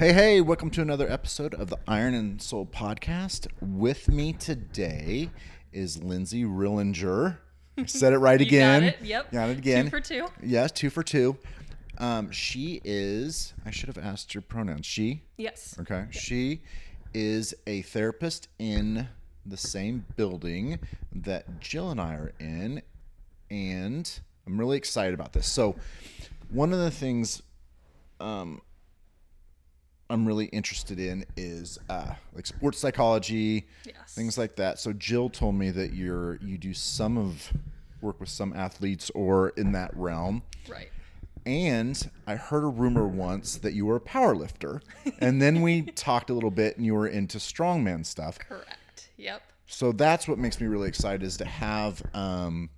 Hey, hey, welcome to another episode of the Iron and Soul podcast. With me today is Lindsay Rillinger. I said it right again. got it. Yep. Got it again. Two for two. Yes, two for two. Um, she is, I should have asked your pronouns. She, Yes. okay. She is a therapist in the same building that Jill and I are in. And I'm really excited about this. So, one of the things um, I'm really interested in is uh, like sports psychology, Yes. things like that. So Jill told me that you're you do some of work with some athletes or in that realm. Right. And I heard a rumor once that you were a power lifter. And then we talked a little bit and you were into strongman stuff. Correct. Yep. So that's what makes me really excited is to have um,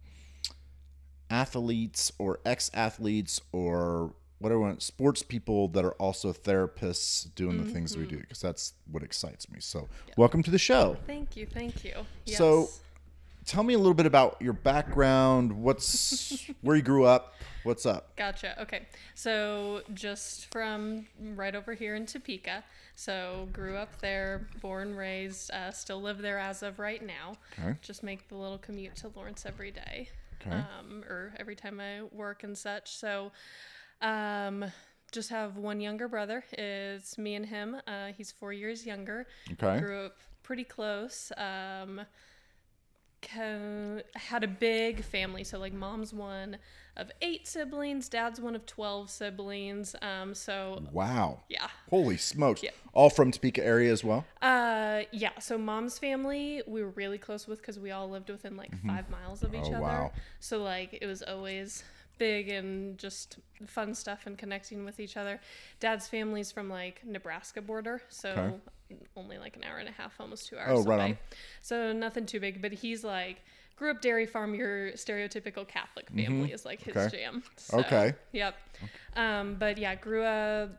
athletes or ex-athletes or whatever sports people that are also therapists doing the things we do because that's what excites me. So welcome to the show. Thank you. Thank you. Yes. So tell me a little bit about your background. What's where you grew up? What's up? Gotcha. Okay. So just from right over here in Topeka. So grew up there, born, raised, uh, still live there as of right now. Okay. Just make the little commute to Lawrence every day, Okay. um, or every time I work and such. So um, just have one younger brother. It's me and him. Uh, he's four years younger. Okay. Grew up pretty close. Um, co- had a big family. So like mom's one of eight siblings, dad's one of twelve siblings. Um, so Wow. yeah, Holy smokes. Yeah. All from Topeka area as well? uh, yeah. So mom's family we were really close with because we all lived within like five miles of each Oh, other. wow. So like it was always big and just fun stuff and connecting with each other. Dad's family's from like Nebraska border, so Okay. only like an hour and a half, almost two hours Oh, right away. on. So nothing too big, but he's like grew up dairy farm. Your stereotypical Catholic family is like his Mm-hmm. Okay. jam. So, Okay. Yep. Um, but yeah, grew up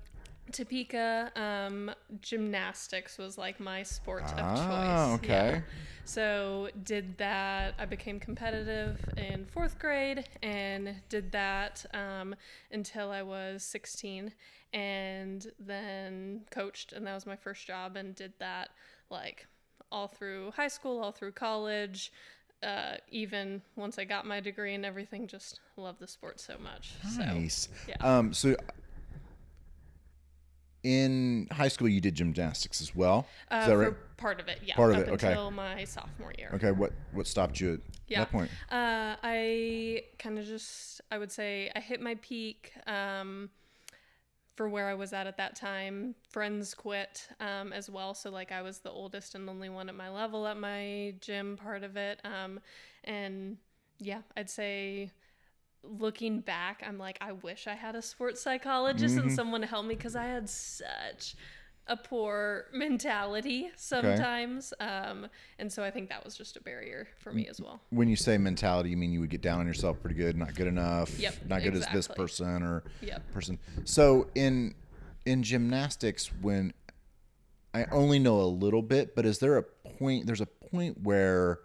Topeka. Um, gymnastics was like my sport of Ah, choice. Yeah. okay. So did that. I became competitive in fourth grade and did that um, until I was 16, and then coached, and that was my first job, and did that like all through high school, all through college. Uh, even once I got my degree and everything, just love the sport so much. So Nice. yeah. Um, so in high school, you did gymnastics as well. Uh, Is that right? Part of it, yeah. Part of up it, okay. Until my sophomore year. Okay. What what stopped you at Yeah. that point? Uh, I kind of just, I would say, I hit my peak um, for where I was at at that time. Friends quit um, as well, so like I was the oldest and only one at my level at my gym part of it. Um, and yeah, I'd say looking back, I'm like, I wish I had a sports psychologist and someone to help me because I had such a poor mentality sometimes. Um, and so I think that was just a barrier for me as well. When you say mentality, you mean you would get down on yourself pretty good, not good enough, Yep, not good as this person or Yep. person. So in in gymnastics, when I only know a little bit, but is there a point? There's a point where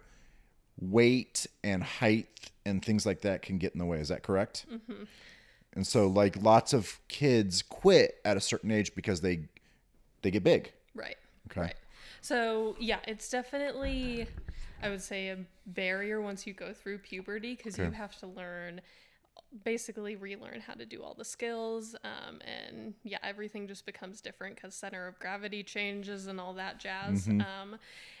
weight and height and things like that can get in the way. Is that correct? Mm-hmm. And so, like, lots of kids quit at a certain age because they they get big. Right. Okay. Right. So yeah, it's definitely, I would say, a barrier once you go through puberty because you have to learn, basically relearn how to do all the skills, um, and yeah, everything just becomes different because center of gravity changes and all that jazz, um,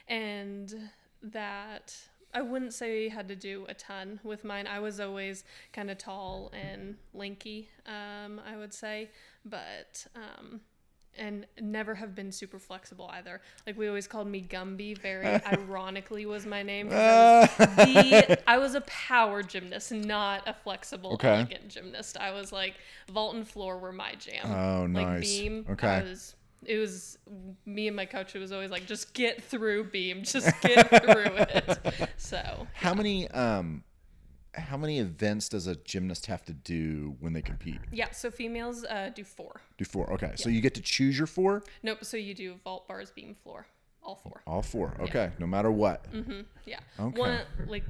and that. I wouldn't say I had to do a ton with mine. I was always kind of tall and lanky, um, I would say, but um, and never have been super flexible either. Like we always called me Gumby. Very ironically was my name. I, was the, I was a power gymnast, not a flexible, Okay. elegant gymnast. I was like vault and floor were my jam. Oh, like nice. beam. Okay. I was. It was me and my coach. It was always like, just get through beam, just get through it. So How many um how many events does a gymnast have to do when they compete? yeah. So females uh, do four. Do four. Okay. So you get to choose your four? Nope. So you do vault, bars, beam, floor, all four. All four. Okay. No matter what. Mm-hmm. Yeah. Okay. One like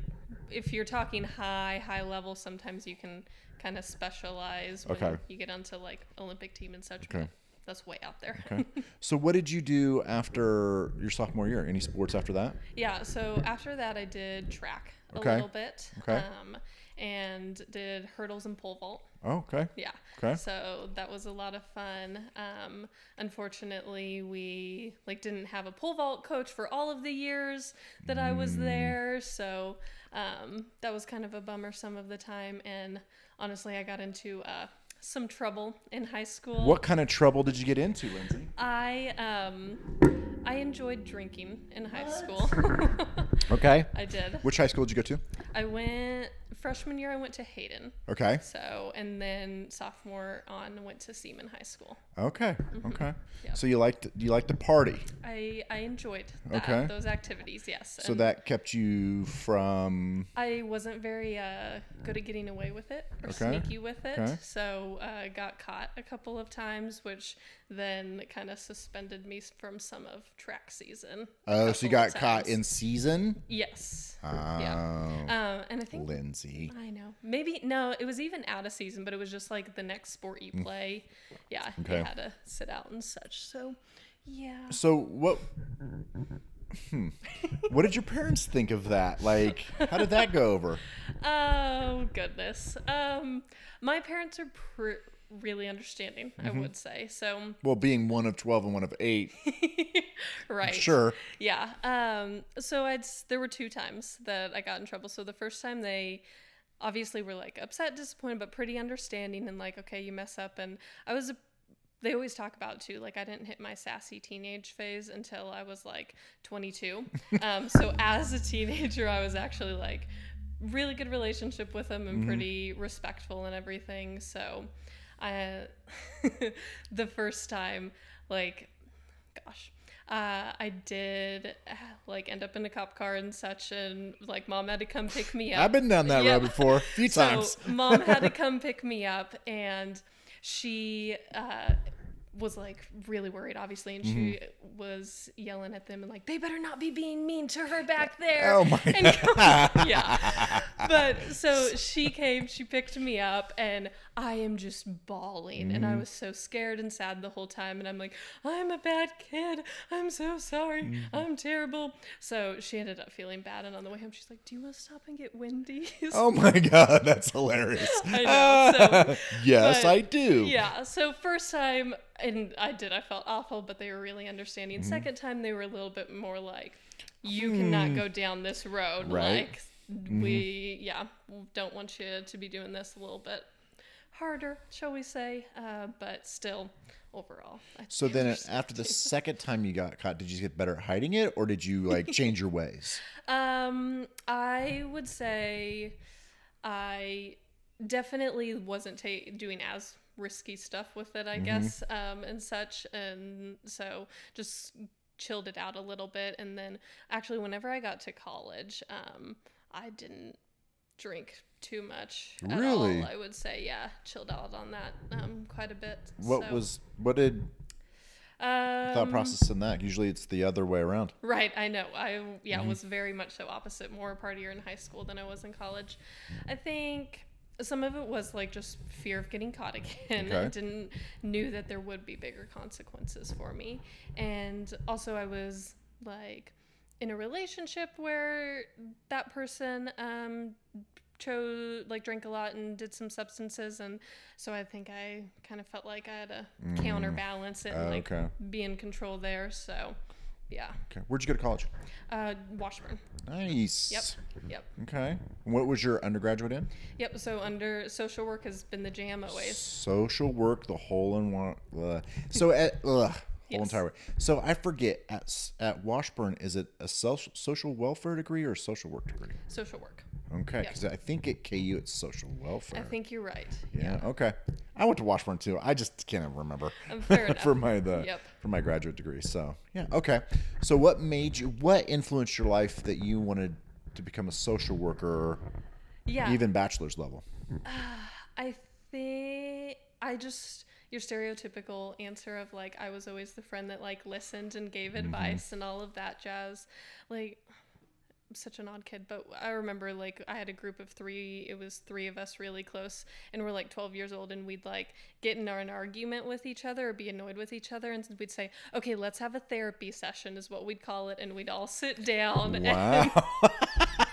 if you're talking high high level, sometimes you can kind of specialize when Okay. you get onto like Olympic team and such. Okay. That's way out there. Okay. so what did you do after your sophomore year? Any sports after that? Yeah, so after that, I did track a Okay. little bit. Okay. Um, and did hurdles and pole vault. Oh, okay. Yeah. Okay. So that was a lot of fun. Um, unfortunately, we like didn't have a pole vault coach for all of the years that I was Mm. there. So um, that was kind of a bummer some of the time. And honestly, I got into uh, some trouble in high school. What kind of trouble did you get into, Lindsay? I um, I enjoyed drinking in high school. Okay. I did. Which high school did you go to? I went freshman year. I went to Hayden. Okay. So and then sophomore on went to Seaman High School. Okay. Okay. Mm-hmm. Yep. So you liked you liked to party. I I enjoyed that, Okay. those activities. Yes. So and that kept you from I wasn't very uh, good at getting away with it or Okay. sneaky with it. Okay. So I uh, got caught a couple of times, which then kind of suspended me from some of track season. Oh, so you got caught in season? Yes. Oh, Um, and I think Lindsay. I know. Maybe no, it was even out of season, but it was just like the next sport you play. Yeah, Mm. Okay. you had to sit out and such. So, yeah. So what? Hmm. what did your parents think of that? Like, how did that go over? Oh goodness. Um, my parents are pr- really understanding. Mm-hmm. I would say so. Well, being one of twelve and one of eight, right. sure. Yeah. Um. So I'd there were two times that I got in trouble. So the first time they obviously were like upset, disappointed, but pretty understanding and like, okay, you mess up. And I was. A, they always talk about too. Like I didn't hit my sassy teenage phase until I was like 22. um. So as a teenager, I was actually like really good relationship with them and pretty respectful and everything. So I the first time like gosh uh, I did uh, like end up in a cop car and such, and like mom had to come pick me up. I've been down that Yeah. road before a few So times. mom had to come pick me up, and she uh, was like really worried, obviously, and she Mm-hmm. was yelling at them and like, "They better not be being mean to her back there." Oh my And yeah. But so she came, she picked me up, and I am just bawling. And I Mm-hmm. was so scared and sad the whole time. And I'm like, I'm a bad kid. I'm so sorry. Mm-hmm. I'm terrible. So she ended up feeling bad. And on the way home, she's like, Do you want to stop and get Wendy's? Oh my god, that's hilarious. I know, so- yes, but- I do. Yeah. So first time, and I did, I felt awful, but they were really understanding. Mm-hmm. Second time, they were a little bit more like, you cannot go down this road. Hmm. Right. Like, we, yeah, don't want you to be doing this a little bit harder, shall we say. Uh, but still, overall. I So then, after the second time you got caught, did you get better at hiding it, or did you like change your ways? Um, I would say I definitely wasn't ta- doing as risky stuff with it, I guess, um, and such. And so just chilled it out a little bit. And then actually, whenever I got to college, um, I didn't drink too much at Really? all. I would say, yeah, chilled out on that um, quite a bit. What So, was what did thought um, process in that? Usually, it's the other way around. Right, I know. I yeah Mm-hmm. was very much so opposite, more partier in high school than I was in college. I think some of it was like just fear of getting caught again. I Okay. didn't knew that there would be bigger consequences for me, and also I was like in a relationship where that person um chose like drank a lot and did some substances and so i think i kind of felt like i had to counterbalance it and Oh, like okay. be in control there so yeah Okay, where'd you go to college? uh, Washburn. Nice. Yep. Yep. Okay. What was your undergraduate in? Yep. So under social work has been the jam always. Social work, the whole in one. Uh, so at whole Yes. entire way. So I forget at at Washburn, is it a social social welfare degree or a social work degree? Social work. Okay, because I think at KU it's social welfare. I think you're right. Yeah. Okay. I went to Washburn too. I just can't remember Um, for my the Yep. for my graduate degree. So yeah. Okay. So what made you? What influenced your life that you wanted to become a social worker, Yeah. even bachelor's level? I think I just your stereotypical answer of like I was always the friend that like listened and gave Mm-hmm. advice and all of that jazz. Like such an odd kid, but I remember like I had a group of three. It was three of us really close, and we're like 12 years old, and we'd like get in an argument with each other or be annoyed with each other, and we'd say, "Okay, let's have a therapy session," is what we'd call it, and we'd all sit down. Wow. And.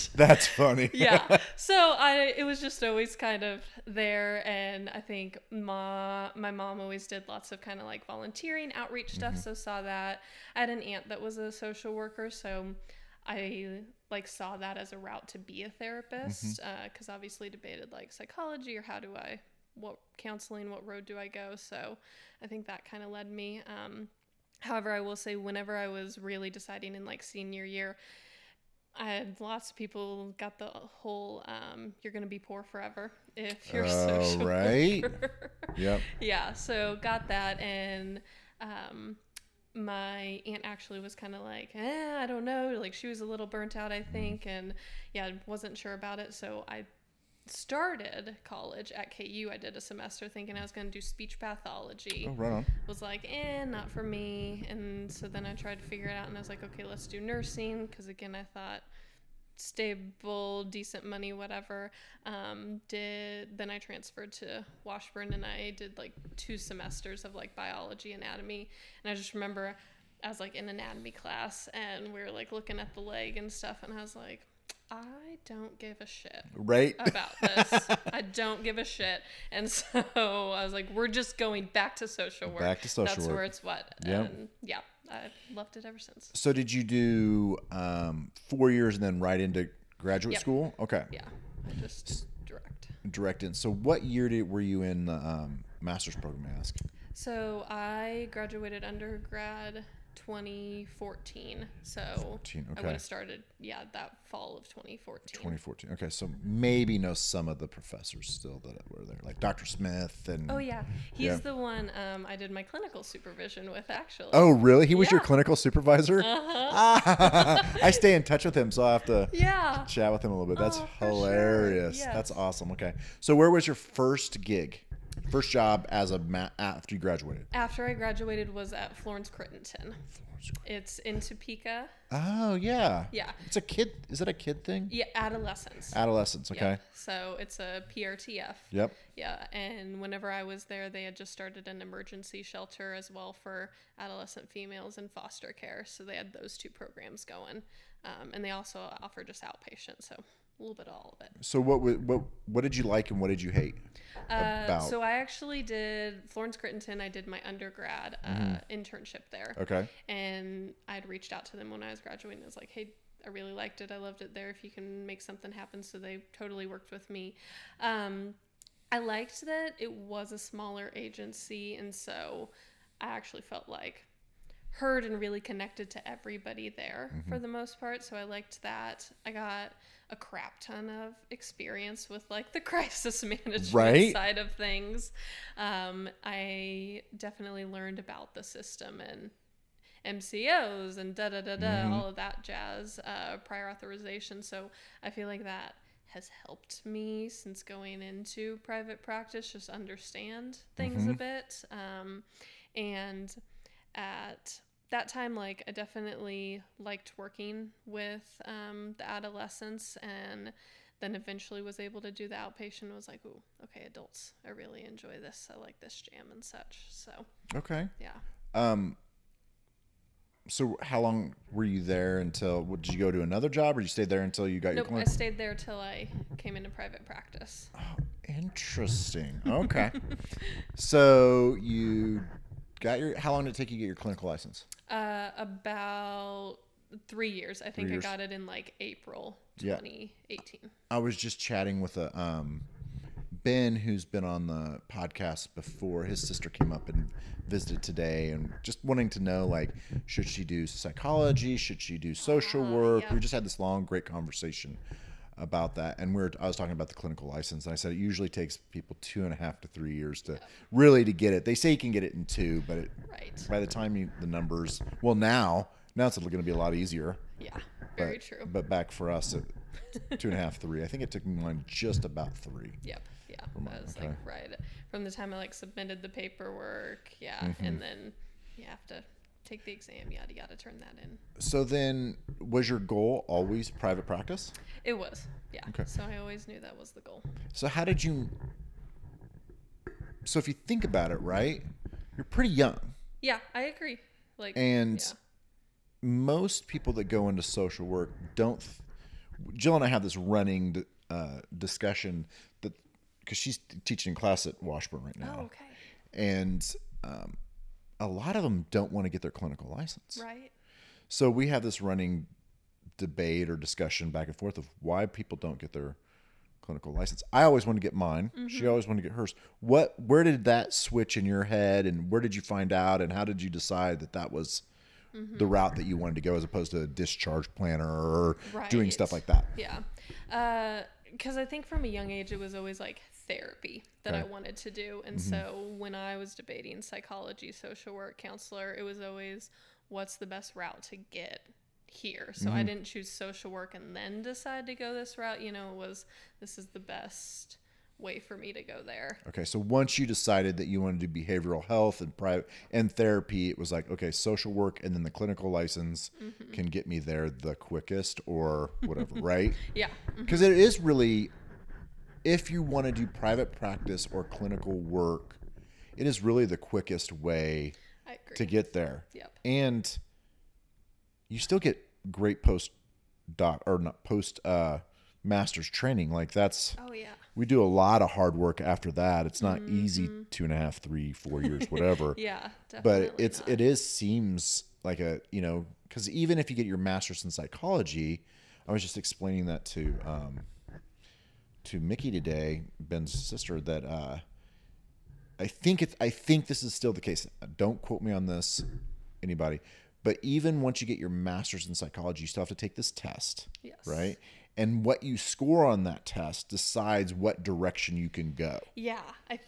That's funny. yeah. So I it was just always kind of there and I think ma my mom always did lots of kind of like volunteering, outreach stuff, mm-hmm. so saw that. I had an aunt that was a social worker, so I like saw that as a route to be a therapist mm-hmm. uh, because obviously debated like psychology or how do I what counseling what road do I go so I think that kind of led me um, however I will say whenever I was really deciding in like senior year I had lots of people got the whole um, "you're gonna be poor forever" if you're a Oh, social right. worker. Yep. yeah, so got that, and um, my aunt actually was kind of like, eh, I don't know, like she was a little burnt out, I think, and yeah, wasn't sure about it. So I started college at KU. I did a semester thinking I was gonna do speech pathology Oh, right on. was like, eh, not for me. And so then I tried to figure it out and I was like, okay, let's do nursing. Cause again, I thought stable, decent money, whatever. Um, did, then I transferred to Washburn and I did like two semesters of like biology, anatomy. And I just remember I was like in anatomy class and we were like looking at the leg and stuff. And I was like, I don't give a shit Right. about this. I don't give a shit. And so I was like, we're just going back to social work. Back to social work. That's work. where it's what. Yep. And yeah, I loved it ever since. So did you do um, four years and then right into graduate Yep. school? Okay. Yeah, I just direct. Direct in. So what year did were you in the um, master's program? I Ask. So I graduated undergrad 2014. So 14, I would have started, yeah, that fall of 2014. 2014. Okay, so maybe know some of the professors still that were there, like Dr. Smith and. Oh yeah, he's Yeah. the one um, I did my clinical supervision with actually. Oh, really? He was your clinical supervisor? Uh-huh. I stay in touch with him, so I'll have to Yeah. chat with him a little bit. That's Oh, for sure. hilarious. That's awesome. Okay. So, where was your first gig? First job as a ma- after you graduated? After I graduated was at Florence Crittenton. It's in Topeka. Oh, yeah. Yeah. It's a kid. Is it a kid thing? Yeah, adolescence. Adolescence. Okay. Yep. So it's a PRTF. Yep. Yeah, and whenever I was there, they had just started an emergency shelter as well for adolescent females in foster care. So they had those two programs going, um, and they also offer just outpatient. So a little bit of all of it. So, what what what did you like and what did you hate? Uh, About. so I actually did Florence Crittenton. I did my undergrad uh, internship there. Mm-hmm. Okay. and I'd reached out to them when I was graduating. I was like, hey, I really liked it. I loved it there. If you can make something happen. So they totally worked with me. Um, I liked that it was a smaller agency. And so I actually felt like heard and really connected to everybody there for the most part. So I liked that. I got a crap ton of experience with like the crisis management Right. side of things. Um, I definitely learned about the system and MCOs and da da da da, all of that jazz, uh, prior authorization. So I feel like that has helped me since going into private practice, just understand things a bit. Um, and at that time, like I definitely liked working with um, the adolescents and then eventually was able to do the outpatient was like, ooh, okay, adults, I really enjoy this. I like this jam and such. So Okay. yeah. Um. So, how long were you there until? what, Did you go to another job, or you stayed there until you got Nope, your I stayed there till I came into private practice. Oh, interesting. Okay. so you got your. How long did it take you to get your clinical license? Uh, about three years. I think years. I got it in like April Yeah. 2018. I was just chatting with a um, Ben, who's been on the podcast before. His sister came up and visited today, and just wanting to know like, should she do psychology? Should she do social Ah, work? yeah. We just had this long, great conversation about that, and we're I was talking about the clinical license, and I said it usually takes people two and a half to three years to really to get it. They say you can get it in two, but it, Right. by the time you the numbers, well now now it's going to be a lot easier. Yeah. Very but, true. But back for us, it, two and a half, three. I think it took me mine just about three. Yep. Yeah. That was okay. like right from the time I like submitted the paperwork. Yeah. Mm-hmm. And then you have to take the exam, yada yada, turn that in. So then, was your goal always private practice? It was, yeah. Okay. So I always knew that was the goal. So how did you? So if you think about it, right, you're pretty young, Yeah, I agree. Like, and yeah. most people that go into social work don't. Jill and I have this running uh, discussion that because she's teaching class at Washburn right now, Oh, okay. and um, a lot of them don't want to get their clinical license. Right. So we have this running debate or discussion back and forth of why people don't get their clinical license. I always wanted to get mine. She mm-hmm. always wanted to get hers. What where did that switch in your head and where did you find out and how did you decide that that was mm-hmm. the route that you wanted to go as opposed to a discharge planner or doing stuff like that? Yeah. Uh, because I think from a young age, it was always like therapy that I wanted to do. And mm-hmm. so when I was debating psychology, social work, counselor, it was always what's the best route to get here. So I mm-hmm. didn't choose social work and then decide to go this route. You know, it was this is the best way for me to go there. Okay, so once you decided that you wanted to do behavioral health and private and therapy, it was like, okay, social work and then the clinical license mm-hmm. can get me there the quickest or whatever, right? Yeah. because it is really if you want to do private practice or clinical work it is really the quickest way to get there Yep. and you still get great post doc or not post uh master's training like that's oh, yeah. we do a lot of hard work after that it's not easy two and a half three four years whatever Yeah. Definitely. but it's not. it is seems like a you know because even if you get your master's in psychology i was just explaining that to um to mickey today ben's sister that uh i think it's i think this is still the case don't quote me on this anybody but even once you get your master's in psychology you still have to take this test Yes. right and what you score on that test decides what direction you can go Yeah. I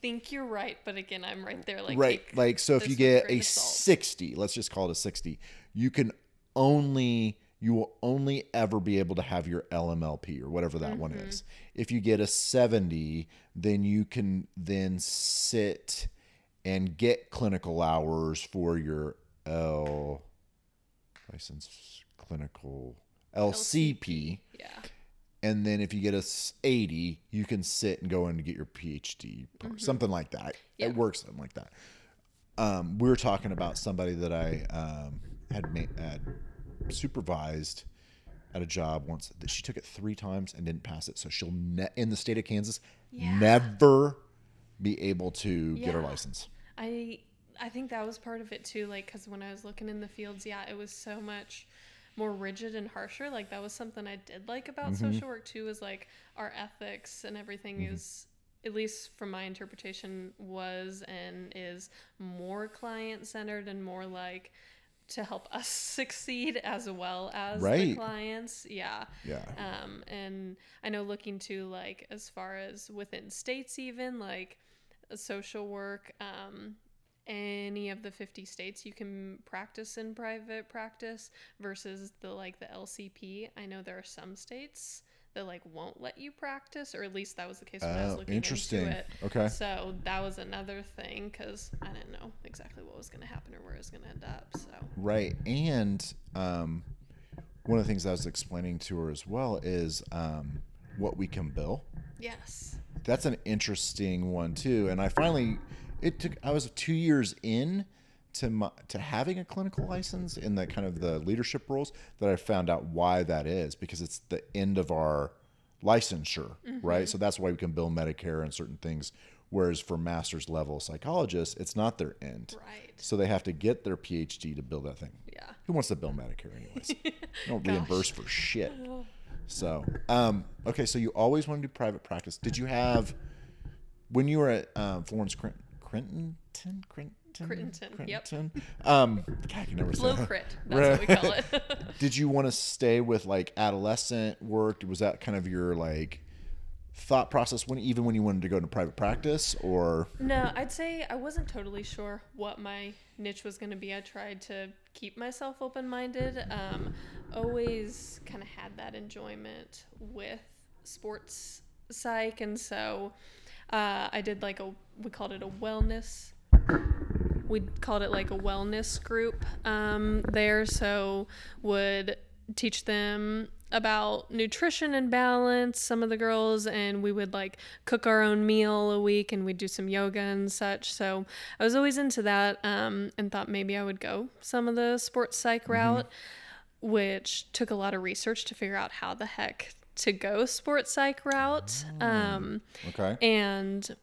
think you're right. But again, I'm right there. Like, right take like so if you get a. 60 let's just call it a 60 you can only you will only ever be able to have your lmlp or whatever that one Mm-hmm. is if you get a 70 then you can then sit and get clinical hours for your l license clinical lcp Yeah. and then if you get a 80 you can sit and go in to get your phd or something like that Mm-hmm. Yeah. it works something like that um, we were talking about somebody that i um, had, made. had supervised at a job once that she took it three times and didn't pass it so she'll ne- in the state of kansas Yeah. never be able to get her license I I think that was part of it too. Like, because when I was looking in the fields, yeah, it was so much more rigid and harsher. Like that was something I did like about Mm-hmm. social work too. Is like our ethics and everything is. At least from my interpretation, was and is more client centered and more like to help us succeed as well as the clients. Yeah. yeah Um, and I know looking to like as far as within states, even like uh, social work, um, any of the 50 states you can practice in private practice versus the like the LCP. I know there are some states that like won't let you practice, or at least that was the case when I was Oh, looking interesting. into it. Okay. So that was another thing because I didn't know exactly what was going to happen or where it was going to end up. So Right. And um, one of the things I was explaining to her as well is um, what we can bill. yes, That's an interesting one too. And I finally, it took, I was two years in to my, to having a clinical license in the kind of the leadership roles that I found out why that is because it's the end of our licensure, right? So that's why we can bill Medicare and certain things. Whereas for master's level psychologists, it's not their end. right. So they have to get their PhD to bill that thing. Yeah. Who wants to bill Medicare anyways? Don't reimburse for shit. So, um, okay, so you always want to do private practice. Did you have when you were at um, Florence Crin- Crenton? Crenton? Crittenton, yep. Crenton? Um, God, I can never say Flow that. crit. That's what we call it. Did you want to stay with like adolescent work? Was that kind of your like thought process when even when you wanted to go into private practice or No, I'd say I wasn't totally sure what my niche was going to be. I tried to keep myself open minded. Um, always kind of had that enjoyment with sports psych. And so uh, I did like a, we called it a wellness we called it like a wellness group um, there. So would teach them about nutrition and balance some of the girls and we would like cook our own meal a week and we'd do some yoga and such so i was always into that um, and thought maybe i would go some of the sports psych route which took a lot of research to figure out how the heck to go sports psych route um, Okay. and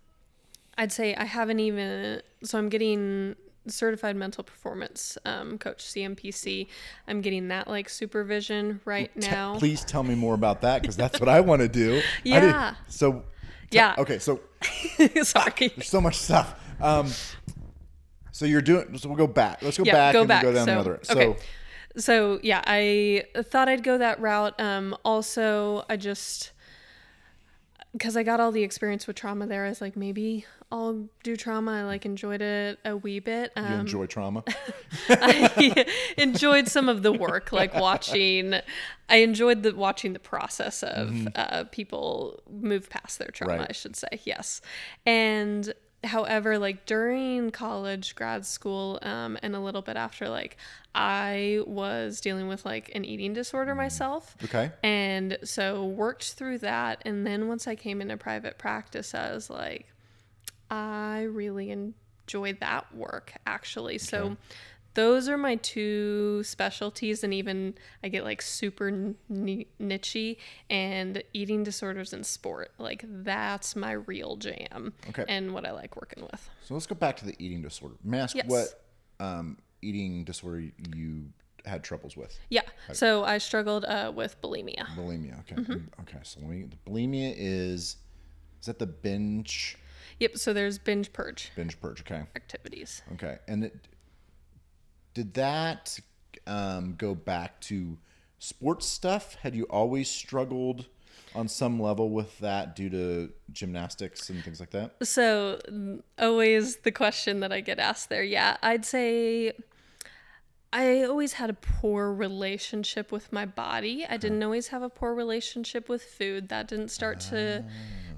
I'd say I haven't even so I'm getting certified mental performance um, coach CMPC. I'm getting that like supervision right now. please tell me more about that because that's what I want to do. Yeah. so. te- Yeah. Okay. So Sorry. there's so much stuff. Um. So you're doing. So we'll go back. Let's go Yeah, back go and back. go down so, the other. So okay. So yeah, I thought I'd go that route. Um, also, I just because I got all the experience with trauma there, I was like, maybe I'll do trauma. I like enjoyed it a wee bit. Um, you enjoy trauma. I enjoyed some of the work, like watching. I enjoyed the watching the process of uh, people move past their trauma. Right. I should say yes, and however, like during college, grad school, um, and a little bit after, like I was dealing with like an eating disorder myself. Okay. And so worked through that. And then once I came into private practice, I was like, I really enjoy that work actually. So those are my two specialties. And even I get like super n- nichey and eating disorders and sport. Like that's my real jam Okay. and what I like working with. So let's go back to the eating disorder. May I ask Yes. what um, eating disorder you had troubles with? Yeah. So I struggled uh, with bulimia. Bulimia. Okay. Mm-hmm. Okay. So let me. The bulimia is is that the binge Yep. So there's binge purge binge purge? Okay. activities. Okay. And it, did that um, go back to sports stuff? Had you always struggled on some level with that due to gymnastics and things like that? So, always the question that I get asked there. Yeah, I'd say I always had a poor relationship with my body. I didn't always have a poor relationship with food. That didn't start to,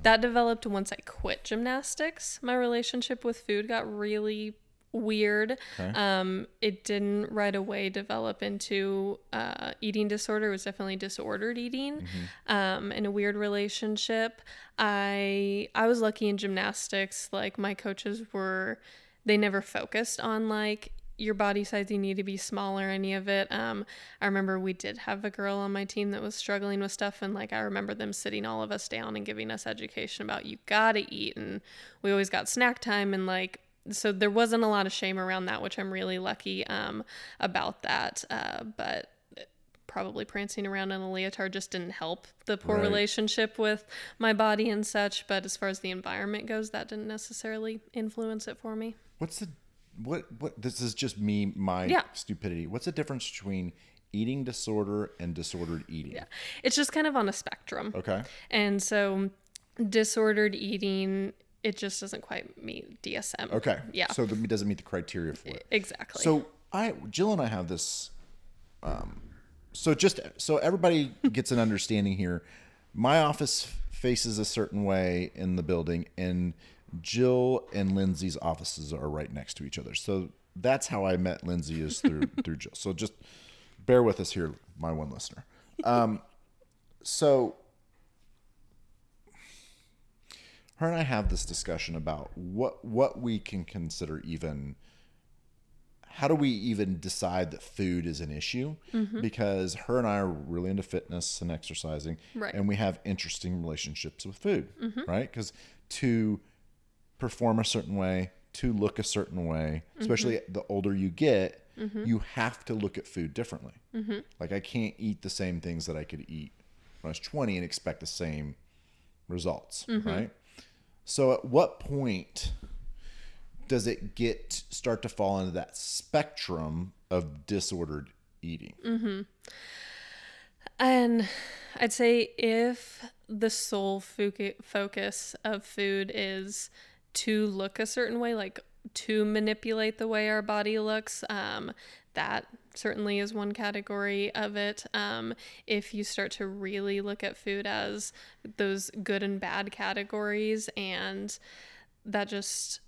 that developed once I quit gymnastics. My relationship with food got really weird. Um, it didn't right away develop into uh, eating disorder. It was definitely disordered eating um, and a weird relationship. I I was lucky in gymnastics. Like my coaches were, they never focused on like your body size you need to be smaller any of it um i remember we did have a girl on my team that was struggling with stuff and like i remember them sitting all of us down and giving us education about you gotta eat and we always got snack time and like so there wasn't a lot of shame around that which i'm really lucky um about that uh but probably prancing around in a leotard just didn't help the poor Right. relationship with my body and such but as far as the environment goes that didn't necessarily influence it for me What's the what what this is just me my Yeah. stupidity. What's the difference between eating disorder and disordered eating? Yeah. It's just kind of on a spectrum. Okay. And so disordered eating, it just doesn't quite meet DSM. Okay. Yeah. So it doesn't meet the criteria for it. exactly. So I Jill and I have this um so just so everybody gets an understanding here. My office faces a certain way in the building and Jill and Lindsay's offices are right next to each other. So that's how I met Lindsay is through through Jill. So just bear with us here, my one listener. Um so her and I have this discussion about what what we can consider even how do we even decide that food is an issue? Because her and I are really into fitness and exercising, Right. and we have interesting relationships with food, right? Because to perform a certain way, to look a certain way, especially the older you get, you have to look at food differently. Like I can't eat the same things that I could eat when I was 20 and expect the same results, mm-hmm. right? So at what point does it get start to fall into that spectrum of disordered eating? Mm-hmm. and I'd say if the sole focus of food is to look a certain way, like to manipulate the way our body looks, um, that certainly is one category of it. Um, if you start to really look at food as those good and bad categories, and that just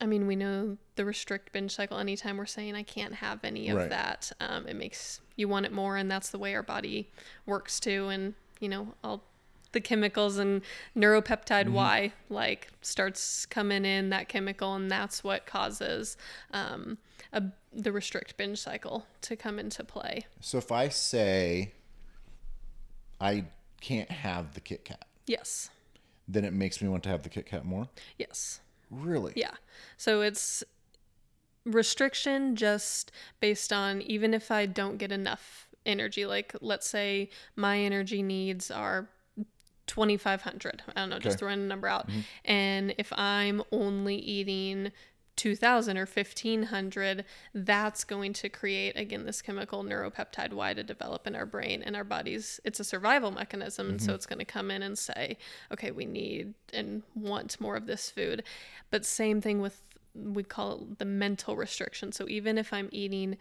I mean, we know the restrict binge cycle. Anytime we're saying I can't have any of Right. that, um, it makes you want it more, and that's the way our body works too. And you know, all the chemicals and neuropeptide Y like starts coming in that chemical, and that's what causes um, a, the restrict binge cycle to come into play. So if I say I can't have the Kit Kat, Yes. then it makes me want to have the Kit Kat more. Yes. Really? Yeah. So it's restriction just based on even if I don't get enough energy, like let's say my energy needs are 2500 i don't know just throwing a number out. Mm-hmm. And if i'm only eating 2000 or 1500 that's going to create again this chemical neuropeptide y to develop in our brain and our bodies. It's a survival mechanism and so mm-hmm. it's going to come in and say okay we need and want more of this food. But same thing with we call it the mental restriction. So even if i'm eating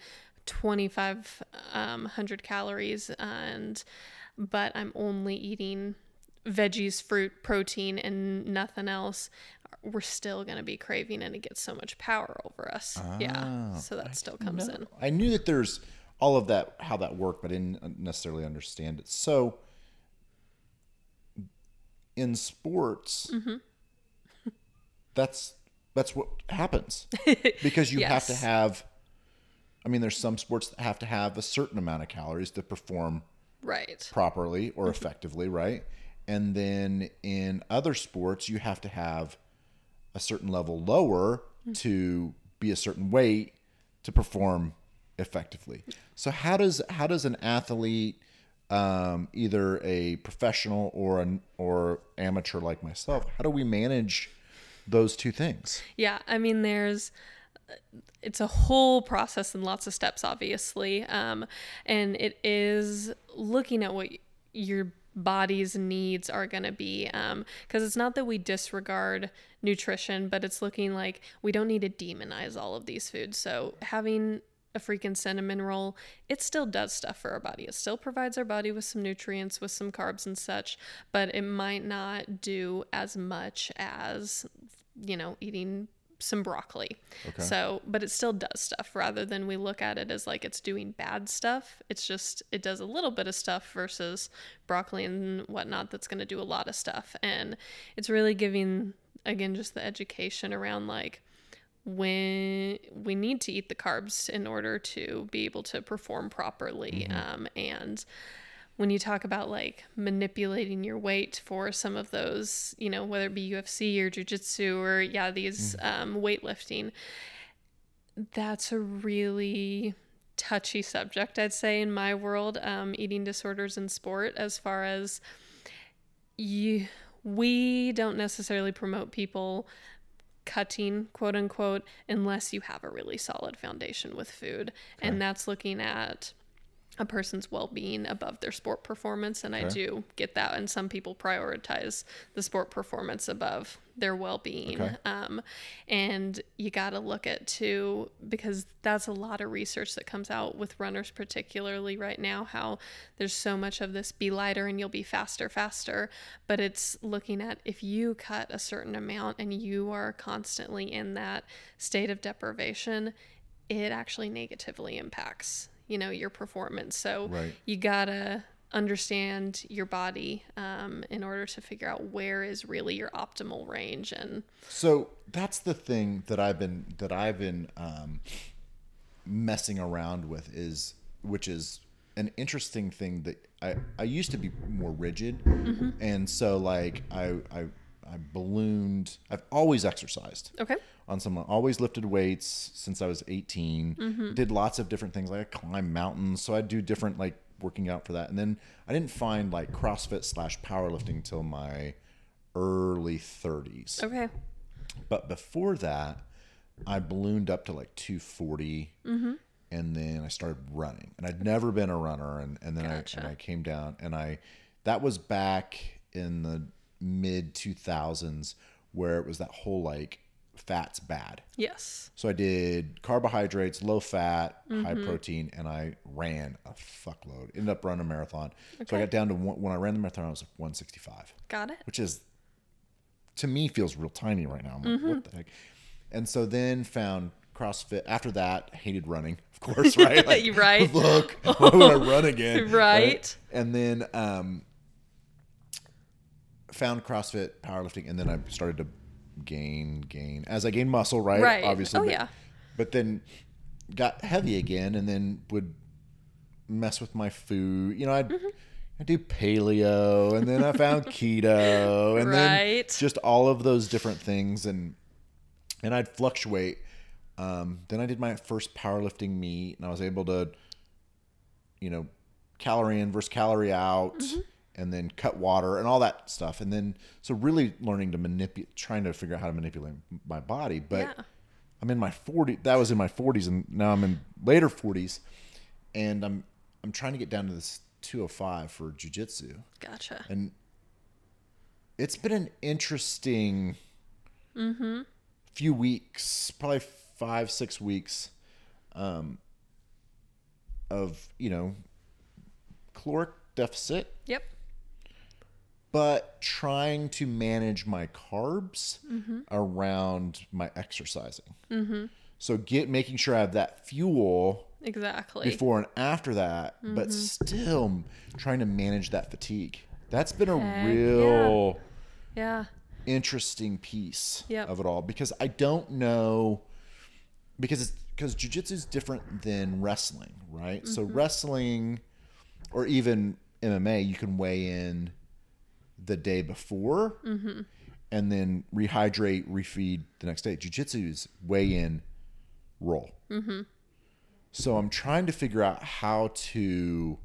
2500 um, calories and but i'm only eating veggies, fruit, protein, and nothing else, we're still going to be craving and it gets so much power over us. yeah. Ah, So that still comes No, in. I knew that there's all of that, how that worked, but I didn't necessarily understand it. So in sports, Mm-hmm. that's that's what happens because you have to have. I mean, there's some sports that have to have a certain amount of calories to perform Right. properly or effectively, right? And then in other sports, you have to have a certain level lower to be a certain weight to perform effectively. So how does how does an athlete, um, either a professional or an or amateur like myself, how do we manage those two things? Yeah. I mean, there's, it's a whole process and lots of steps, obviously. Um, and it is looking at what your body's needs are going to be. Um, because it's not that we disregard nutrition, but it's looking like we don't need to demonize all of these foods. So having a freaking cinnamon roll, it still does stuff for our body. It still provides our body with some nutrients, with some carbs and such, but it might not do as much as, you know, eating some broccoli. Okay. So, but it still does stuff rather than we look at it as like it's doing bad stuff. It's just, it does a little bit of stuff versus broccoli and whatnot that's going to do a lot of stuff. And it's really giving, again, just the education around like, when we need to eat the carbs in order to be able to perform properly. Um, and when you talk about like manipulating your weight for some of those, you know, whether it be UFC or jujitsu or yeah, these um, weightlifting, that's a really touchy subject, I'd say, in my world. Um, eating disorders in sport, as far as you, we don't necessarily promote people cutting quote unquote unless you have a really solid foundation with food and that's looking at a person's well-being above their sport performance and i do get that and some people prioritize the sport performance above their well-being. Okay. um, and you got to look at too because that's a lot of research that comes out with runners particularly right now how there's so much of this be lighter and you'll be faster faster. But it's looking at if you cut a certain amount and you are constantly in that state of deprivation it actually negatively impacts you know your performance. So Right. you gotta understand your body um, in order to figure out where is really your optimal range. And So that's the thing that I've been that I've been um, messing around with is which is an interesting thing that I I used to be more rigid, and so like I I I ballooned. I've always exercised okay on some always lifted weights since I was 18. Mm-hmm. Did lots of different things like I climb mountains, so I'd do different like working out for that. And then I didn't find like CrossFit slash powerlifting till my early 30s. okay But before that, I ballooned up to like 240. Mm-hmm. And then I started running. And I'd never been a runner. And, and then I, and I came down. And I, that was back in the mid 2000s where it was that whole like fat's bad. yes So I did carbohydrates, low fat, high Mm-hmm. protein, and I ran a fuckload. Ended up running a marathon. So I got down to one, when I ran the marathon, I was like 165 got it which is to me feels real tiny right now. I'm like, Mm-hmm. what the heck? and so then found CrossFit. After that, hated running, of course, right? Like, Right. Look, why would I run again? Right. And then um, found CrossFit, powerlifting, and then I started to gain, gain as I gained muscle, right? Right. Obviously. Oh, but, yeah. But then got heavy again, and then would mess with my food. You know, I'd. Mm-hmm. I do paleo, and then I found keto, and then just all of those different things, and and I'd fluctuate. Um, then I did my first powerlifting meet, and I was able to, you know, calorie in versus calorie out, Mm-hmm. And then cut water and all that stuff, and then so really learning to manipulate, trying to figure out how to manipulate my body. But Yeah. I'm in my 40. That was in my 40s, and now I'm in later 40s, and I'm I'm trying to get down to this 205 for jujitsu Gotcha. and it's been an interesting few weeks, probably five, six weeks, um, of you know caloric deficit, Yep. But trying to manage my carbs mm-hmm. around my exercising. Mm-hmm. So get making sure I have that fuel Exactly. before and after that, but mm-hmm. still trying to manage that fatigue. That's been a Heck real yeah. interesting piece Yep. of it all because I don't know because it's because jujitsu is different than wrestling, right? So Mm-hmm. wrestling or even MMA, you can weigh in the day before Mm-hmm. and then rehydrate, refeed the next day. Jujitsu is weigh in, roll. Mm-hmm. So I'm trying to figure out how to,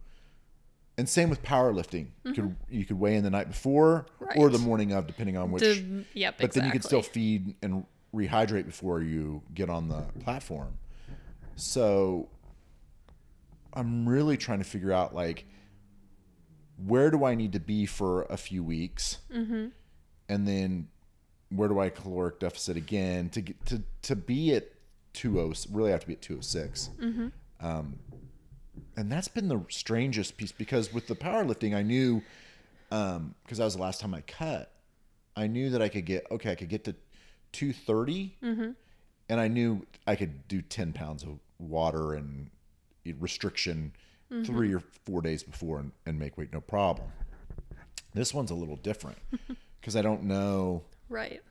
and same with powerlifting. You could you could weigh in the night before or Mm-hmm. The morning of, depending on which. Did- yep. but then you could still feed and rehydrate before you get on the platform. So I'm really trying to figure out like where do I need to be for a few weeks, Mm-hmm. and then where do I caloric deficit again to get to to be at 20 really have to be at 206 Mm-hmm. um, and that's been the strangest piece because with the powerlifting I knew um because that was the last time I cut I knew that I could get okay I could get to 230 Mm-hmm. and I knew I could do 10 pounds of water and restriction Mm-hmm. three or four days before and, and make weight no problem this one's a little different because I don't know Right.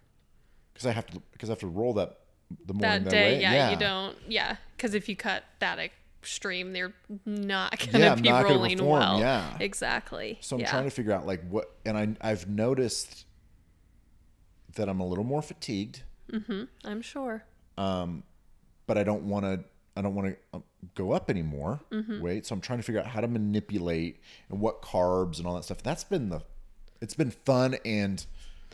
because I have to because I have to roll that the morning That that day, weigh- yeah, you don't. Yeah. Because if you cut that extreme, they're not going to Yeah, be rolling perform, well. yeah. Exactly. So I'm yeah. trying to figure out like what, and I I've noticed that I'm a little more fatigued, I'm sure. but I don't want to I don't want to um, go up anymore Mm-hmm. weight. So I'm trying to figure out how to manipulate and what carbs and all that stuff. That's been the it's been fun and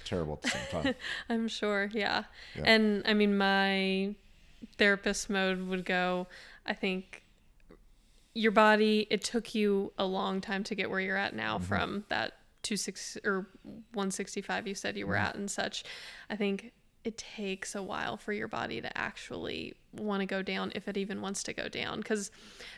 terrible at the same time. I'm sure, yeah. Yeah. And I mean, my therapist mode would go, I think your body, it took you a long time to get where you're at now mm-hmm. from that 26 or 165 you said you were mm-hmm. at and such. I think it takes a while for your body to actually want to go down if it even wants to go down because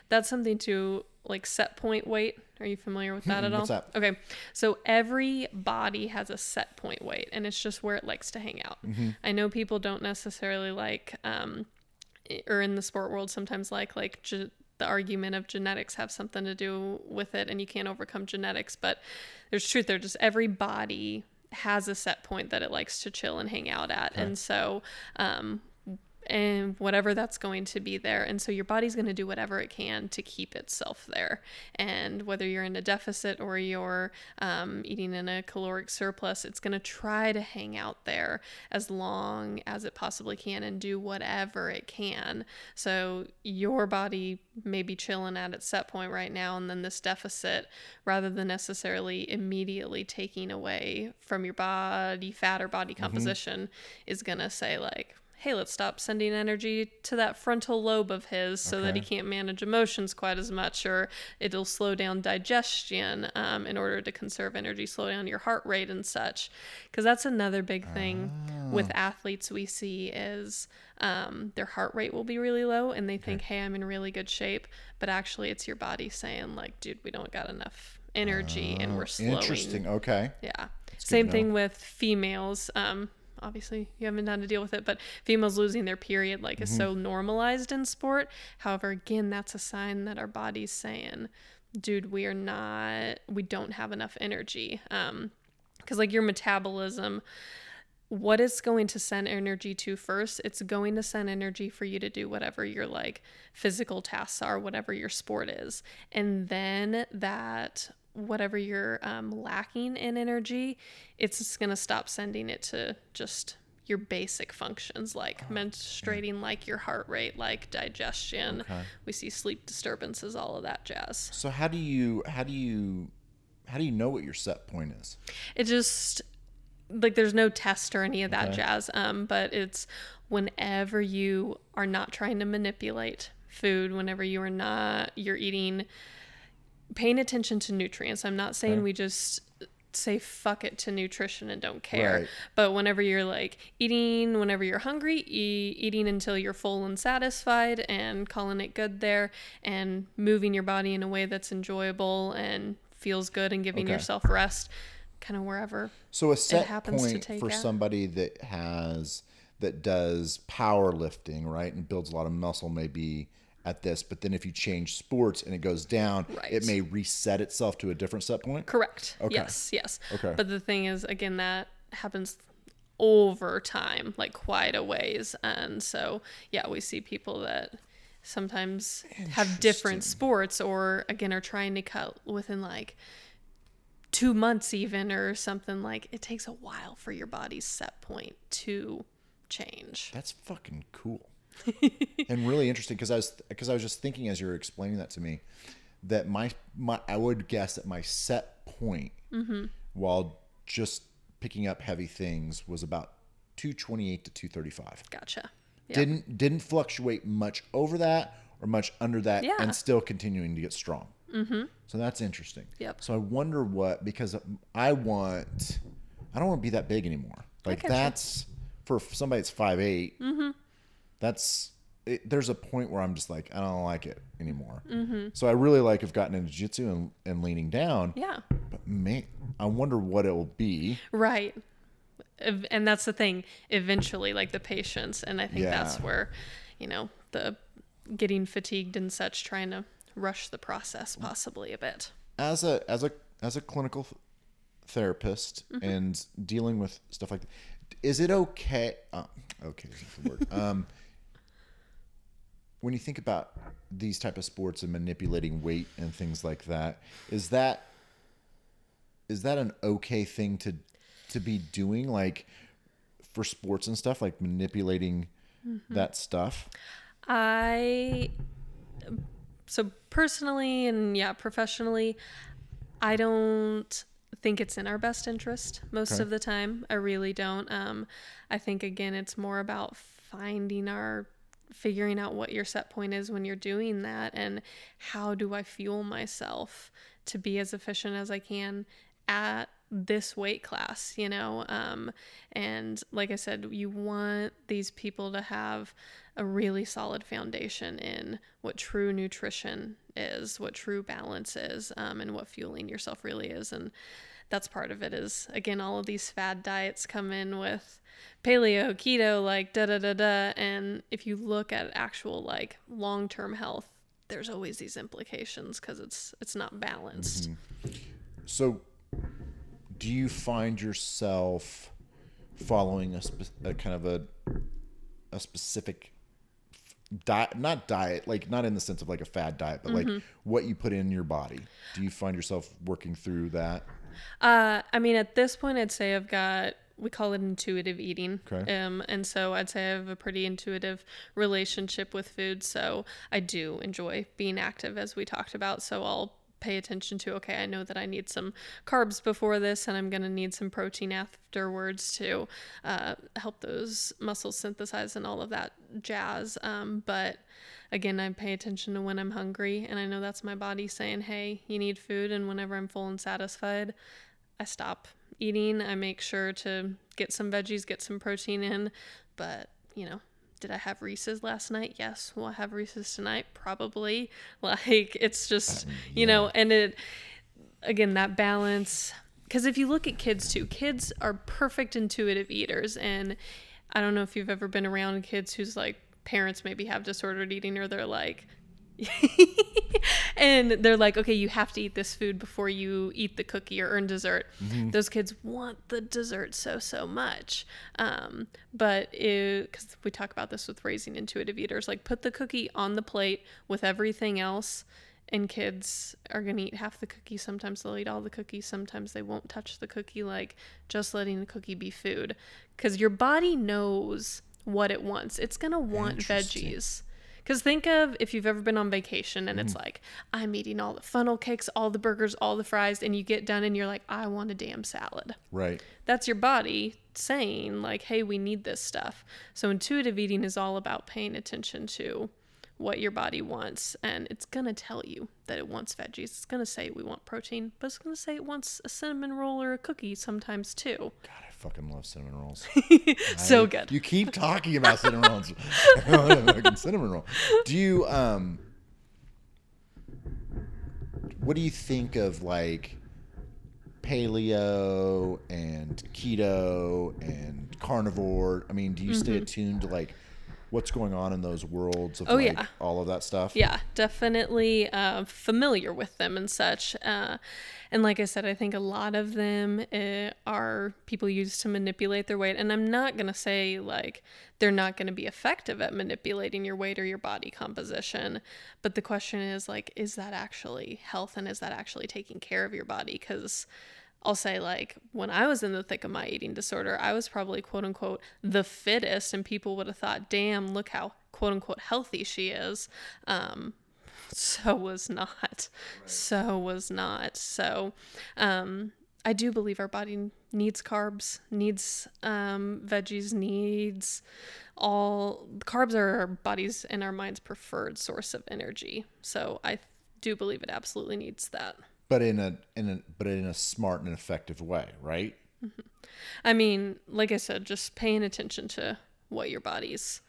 that's something to like set point weight are you familiar with that at all that? Okay. So every body has a set point weight and it's just where it likes to hang out. I know people don't necessarily like um or in the sport world sometimes like like ge- the argument of genetics have something to do with it and you can't overcome genetics, but there's truth there just every body has a set point that it likes to chill and hang out at. And so um and whatever that's going to be there. And so your body's going to do whatever it can to keep itself there. And whether you're in a deficit or you're um, eating in a caloric surplus, it's going to try to hang out there as long as it possibly can and do whatever it can. So your body may be chilling at its set point right now, and then this deficit, rather than necessarily immediately taking away from your body fat or body composition, is going to say, like, hey, let's stop sending energy to that frontal lobe of his so that he can't manage emotions quite as much, or it'll slow down digestion um, in order to conserve energy, slow down your heart rate and such. Because that's another big thing with athletes we see is um, their heart rate will be really low and they think, hey, I'm in really good shape. But actually, it's your body saying, like, dude, we don't got enough energy and we're slowing Interesting. Okay. yeah. Same thing with females. Um, obviously you haven't had to deal with it, but females losing their period like is so normalized in sport. However, again, that's a sign that our body's saying, dude, we are not, we don't have enough energy. Um, because like your metabolism, what it's going to send energy to first, it's going to send energy for you to do whatever your like physical tasks are, whatever your sport is. And then that whatever you're um, lacking in energy, it's just going to stop sending it to just your basic functions like menstruating, like your heart rate, like digestion. Okay. We see sleep disturbances, all of that jazz. So how do you how do you how do you know what your set point is? It just like there's no test or any of that Okay. jazz. Um, but it's whenever you are not trying to manipulate food, whenever you are not you're eating paying attention to nutrients. I'm not saying Okay. we just say fuck it to nutrition and don't care. Right. But whenever you're like eating, whenever you're hungry, e- eating until you're full and satisfied and calling it good there and moving your body in a way that's enjoyable and feels good and giving Okay. yourself rest kind of wherever. So a set happens to point take for out. somebody that has that does powerlifting, right, and builds a lot of muscle may be at this, but then if you change sports and it goes down, Right. it may reset itself to a different set point. Correct. Okay. Yes, yes. Okay. But the thing is, again, that happens over time, like quite a ways. And so, yeah, we see people that sometimes have different sports or, again, are trying to cut within like two months, even, or something like it takes a while for your body's set point to change. That's fucking cool. and really interesting because I was because I was just thinking as you were explaining that to me that my my I would guess that my set point Mm-hmm. while just picking up heavy things was about 228 to 235. Gotcha. Yeah. Didn't didn't fluctuate much over that or much under that Yeah. and still continuing to get strong. Mm-hmm. So that's interesting. Yep. So I wonder what because I want I don't want to be that big anymore. Like that's for somebody that's five Mm-hmm. That's it, there's a point where I'm just like I don't like it anymore. Mm-hmm. So I really like have gotten into jiu-jitsu and, and leaning down. Yeah. But man, I wonder what it will be. Right. And that's the thing. Eventually, like the patience, and I think that's where, you know, the getting fatigued and such, trying to rush the process possibly a bit. as a as a as a clinical therapist Mm-hmm. and dealing with stuff like is it okay uh, okay is the word um when you think about these type of sports and manipulating weight and things like that is that is that an okay thing to to be doing like for sports and stuff like manipulating Mm-hmm. that stuff I, so personally and yeah, professionally, I don't think it's in our best interest most Okay. of the time. I really don't. Um, I think again, it's more about finding our figuring out what your set point is when you're doing that and how do I fuel myself to be as efficient as I can at this weight class, you know? Um, and like I said, you want these people to have a really solid foundation in what true nutrition is, what true balance is, um, and what fueling yourself really is. And that's part of it is, again, all of these fad diets come in with paleo, keto, like da da da da. And if you look at actual like long term health, there's always these implications because it's it's not balanced. Mm-hmm. So, do you find yourself following a, spe- a kind of a a specific diet? Not diet, like not in the sense of like a fad diet, but like mm-hmm. what you put in your body. Do you find yourself working through that? Uh, I mean, at this point, I'd say I've got we call it intuitive eating. Okay. Um, and so I'd say I have a pretty intuitive relationship with food. So I do enjoy being active, as we talked about. So I'll pay attention to okay, I know that I need some carbs before this, and I'm going to need some protein afterwards to uh, help those muscles synthesize and all of that jazz. Um, but again, I pay attention to when I'm hungry, and I know that's my body saying, hey, you need food. And whenever I'm full and satisfied, I stop eating. I make sure to get some veggies, get some protein in. But, you know, did I have Reese's last night? Yes. Will I have Reese's tonight? Probably. Like, it's just, uh, you know, and it, again, that balance, because if you look at kids too, kids are perfect intuitive eaters. And I don't know if you've ever been around kids whose like parents maybe have disordered eating or they're like, and they're like, okay, you have to eat this food before you eat the cookie or earn dessert. Mm-hmm. Those kids want the dessert so, so much. Um, but because we talk about this with raising intuitive eaters, like put the cookie on the plate with everything else. And kids are going to eat half the cookie. Sometimes they'll eat all the cookies. Sometimes they won't touch the cookie, like just letting the cookie be food. Because your body knows what it wants. It's going to want veggies. Because think of if you've ever been on vacation and it's mm. like, I'm eating all the funnel cakes, all the burgers, all the fries, and you get done and you're like, I want a damn salad. Right. That's your body saying, like, hey, we need this stuff. So intuitive eating is all about paying attention to what your body wants. And it's going to tell you that it wants veggies. It's going to say we want protein, but it's going to say it wants a cinnamon roll or a cookie sometimes too. God, I fucking love cinnamon rolls. so I- good. You keep talking about cinnamon rolls. I want a fucking cinnamon roll. Do you um? What do you think of like paleo and keto and carnivore? I mean, do you stay attuned to like what's going on in those worlds of. Oh, like yeah. all of that stuff? Yeah, definitely uh, familiar with them and such. Uh, and like I said, I think a lot of them uh, are people used to manipulate their weight. And I'm not going to say like they're not going to be effective at manipulating your weight or your body composition. But the question is like, is that actually health and is that actually taking care of your body? Because I'll say like when I was in the thick of my eating disorder, I was probably quote unquote the fittest, and people would have thought, "Damn, look how quote unquote healthy she is." Um, so was not. So was not. So, um, I do believe our body needs carbs, needs um, veggies, needs all carbs are our body's and our mind's preferred source of energy. So I do believe it absolutely needs that. But in a in a but in a smart and effective way, right? Mm-hmm. I mean, like I said, just paying attention to what your body's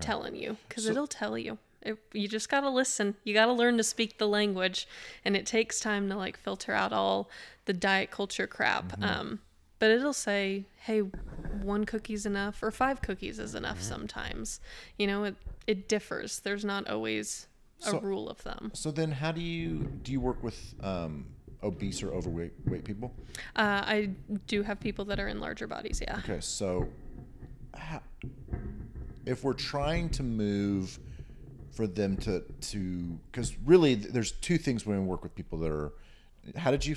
telling you because So- it'll tell you. It, you just got to listen. You got to learn to speak the language. And it takes time to like filter out all the diet culture crap. Mm-hmm. Um, but it'll say, hey, one cookie's enough or five cookies is enough mm-hmm. sometimes. You know, it, it differs. There's not always a So- rule of thumb. So then, how do you do you work with um, obese or overweight weight people? Uh, I do have people that are in larger bodies. Yeah. Okay, so how, if we're trying to move for them to to because really there's two things when we work with people that are how did you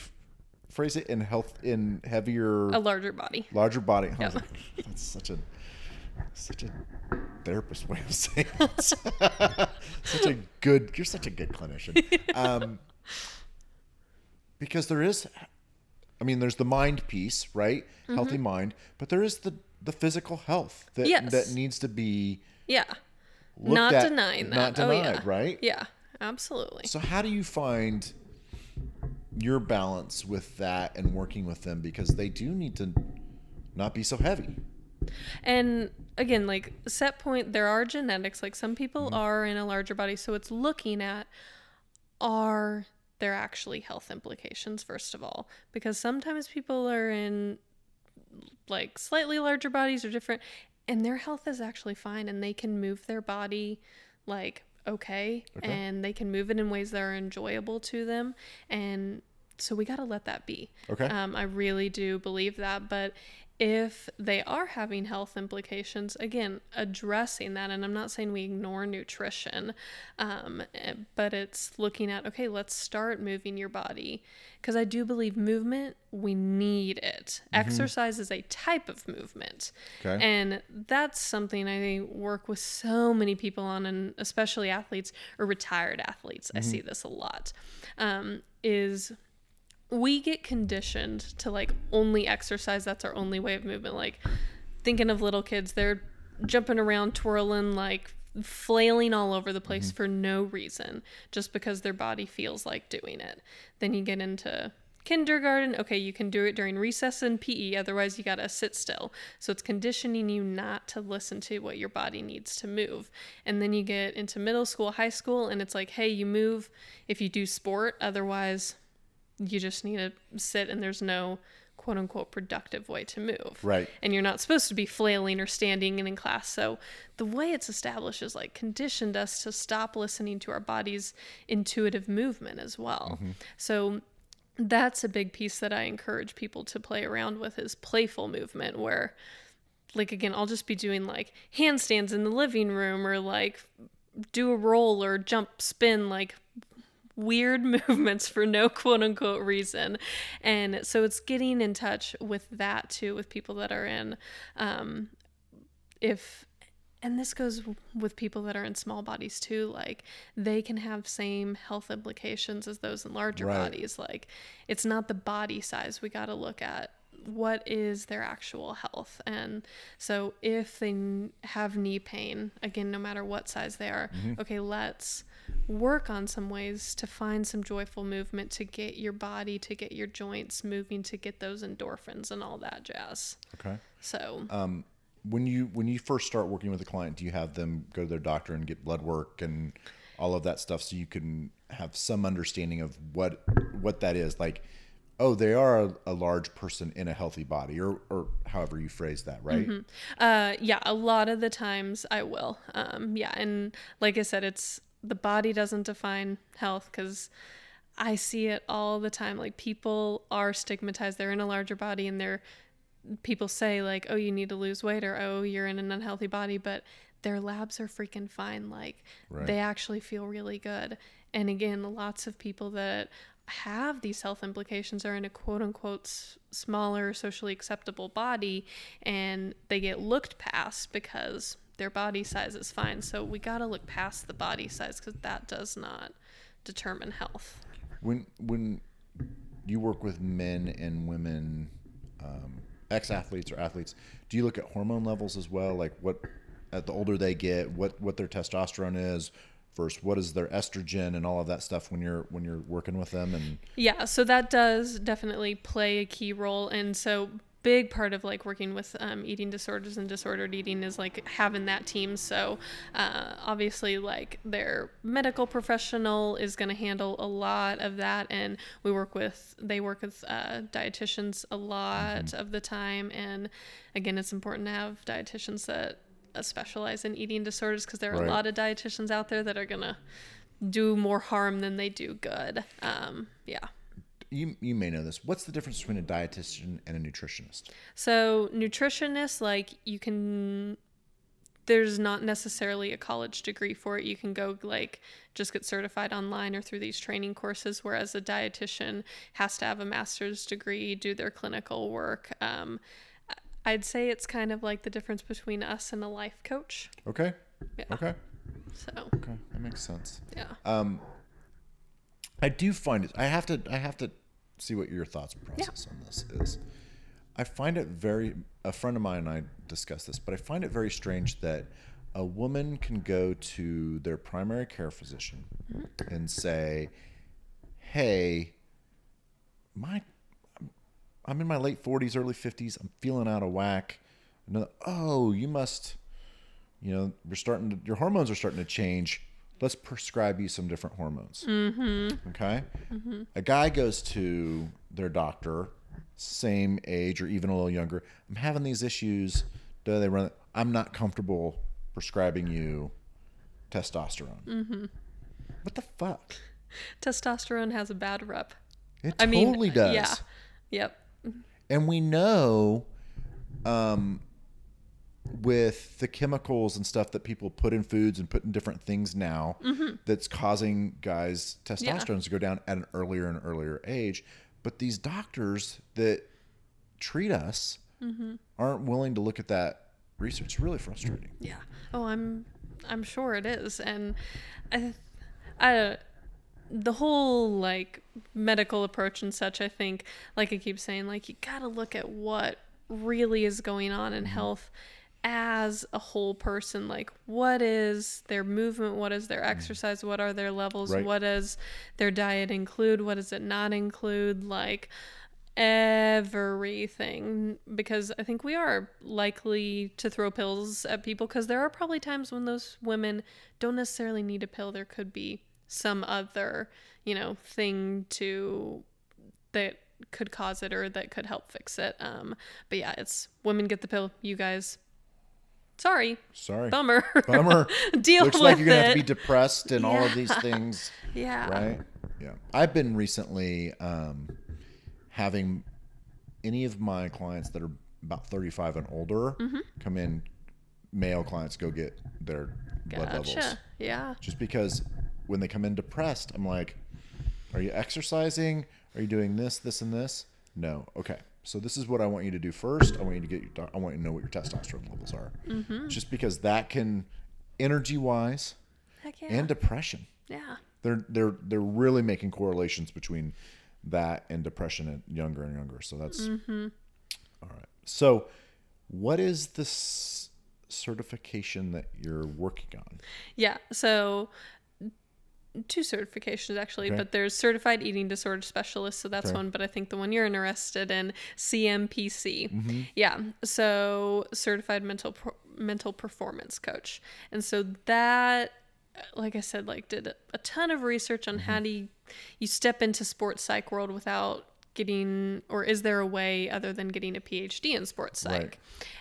phrase it in health in heavier A larger body. larger body I was Yeah. like, that's such a such a therapist way of saying it. such a good you're such a good clinician um, because there is i mean there's the mind piece right healthy mind but there is the the physical health that Mm-hmm. Yes. that needs to be Yeah. Not at, denying that. not Oh, denied yeah. right Yeah. Absolutely. so how do you find your balance with that and working with them because they do need to not be so heavy And again, like set point, there are genetics. Like some people Mm-hmm. are in a larger body, so it's looking at are there actually health implications first of all, because sometimes people are in like slightly larger bodies or different, and their health is actually fine, and they can move their body like okay, Okay. and they can move it in ways that are enjoyable to them, and so we got to let that be. Okay. Um, I really do believe that. But if they are having health implications, again, addressing that, and I'm not saying we ignore nutrition, um, eh, but it's looking at, okay, let's start moving your body. Because I do believe movement, we need it. Exercise is a type of movement. Okay. And that's something I work with so many people on, and especially athletes or retired athletes. I see this a lot. Um, is we get conditioned to like only exercise. That's our only way of movement. Like thinking of little kids they're jumping around twirling like flailing all over the place mm-hmm. for no reason just because their body feels like doing it. Then you get into kindergarten. Okay you can do it during recess and pe otherwise you gotta sit still. So it's conditioning you not to listen to what your body needs to move. And then you get into middle school high school and it's like hey you move if you do sport otherwise you just need to sit and there's no quote unquote productive way to move. Right. And you're not supposed to be flailing or standing in class. So the way it's established is like conditioned us to stop listening to our body's intuitive movement as well. Mm-hmm. So that's a big piece that I encourage people to play around with is playful movement where like again I'll just be doing like handstands in the living room or like do a roll or jump spin like weird movements for no quote unquote reason. And so it's getting in touch with that too, with people that are in, um, if, and this goes with people that are in small bodies too, like they can have same health implications as those in larger Right. bodies. Like it's not the body size we got to look at. What is their actual health? And so, if they n- have knee pain, again, no matter what size they are, okay, let's work on some ways to find some joyful movement to get your body, to get your joints moving, to get those endorphins and all that jazz. Okay. So, Um, when you when you first start working with a client, do you have them go to their doctor and get blood work and all of that stuff so you can have some understanding of what what that is? Like, oh, they are a, a large person in a healthy body, or or however you phrase that, right? Uh, yeah, a lot of the times I will. Um, yeah, and like I said, it's the body doesn't define health because I see it all the time. Like people are stigmatized; they're in a larger body, and they're people say like, "Oh, you need to lose weight," or "Oh, you're in an unhealthy body," but their labs are freaking fine. Like Right. they actually feel really good. And again, lots of people that have these health implications are in a quote unquote s- smaller socially acceptable body and they get looked past because their body size is fine. So we got to look past the body size because that does not determine health. When when you work with men and women, um, ex athletes or athletes, do you look at hormone levels as well? Like what, at the older they get, what what their testosterone is, versus what is their estrogen and all of that stuff when you're when you're working with them and Yeah, so that does definitely play a key role. And so, big part of like working with um, eating disorders and disordered eating is like having that team. So, uh, obviously, like their medical professional is going to handle a lot of that. And we work with, they work with uh, dietitians a lot of the time. And again, it's important to have dietitians that uh, specialize in eating disorders because there are Right. a lot of dietitians out there that are going to do more harm than they do good. Um, yeah. You you may know this. What's the difference between a dietitian and a nutritionist? So nutritionists, like you can, there's not necessarily a college degree for it. You can go like just get certified online or through these training courses. Whereas a dietitian has to have a master's degree, do their clinical work. Um, I'd say it's kind of like the difference between us and a life coach. Okay. Yeah. Okay. So Okay. That makes sense. yeah. Um, I do find it. I have to. I have to see what your thoughts and process on this is. I find it very. A friend of mine and I discussed this, but I find it very strange that a woman can go to their primary care physician mm-hmm. and say, "Hey, my, I'm in my late 40s, early 50s. I'm feeling out of whack." And oh, you must you know, we're starting to, your hormones are starting to change. Let's prescribe you some different hormones. Mm-hmm. Okay. A guy goes to their doctor, same age or even a little younger. I'm having these issues. Do they run? I'm not comfortable prescribing you testosterone. Mm-hmm. What the fuck? Testosterone has a bad rep. It I mean, totally does. Yeah. Yep. and we know um, with the chemicals and stuff that people put in foods and put in different things now mm-hmm. that's causing guys testosterone to go down at an earlier and earlier age. But these doctors that treat us mm-hmm. aren't willing to look at that research. It's really frustrating. Yeah. Oh, I'm I'm sure it is, and I, I, the whole like medical approach and such. I think, like I keep saying, like you gotta look at what really is going on in mm-hmm. health as a whole person like what is their movement what is their exercise what are their levels Right. what does their diet include what does it not include like everything because I think we are likely to throw pills at people because there are probably times when those women don't necessarily need a pill. There could be some other, you know, thing to that could cause it or that could help fix it. Um, but yeah, it's women get the pill. You guys, sorry, Sorry. bummer, Bummer. Deal Looks with like you're gonna have to be depressed and all of these things, yeah, right? Yeah. I've been recently um, having any of my clients that are about 35 and older Mm-hmm. come in. Male clients go get their blood levels Yeah. just because when they come in depressed, I'm like, "Are you exercising? Are you doing this, this, and this?" No. Okay. So this is what I want you to do first. I want you to get your. I want you to know what your testosterone levels are, Mm-hmm. just because that can, energy wise, yeah. and depression. yeah. They're they're they're really making correlations between that and depression at younger and younger. So that's Mm-hmm. all right. So, what is this certification that you're working on? Yeah. So two certifications actually, Okay. but there's certified eating disorder specialist, so that's Okay. one, but I think the one you're interested in CMPC. Mm-hmm. Yeah. So certified mental pro- mental performance coach. And so that like I said like did a ton of research on Mm-hmm. how do you, you step into sports psych world without getting or is there a way other than getting a PhD in sports psych? Right.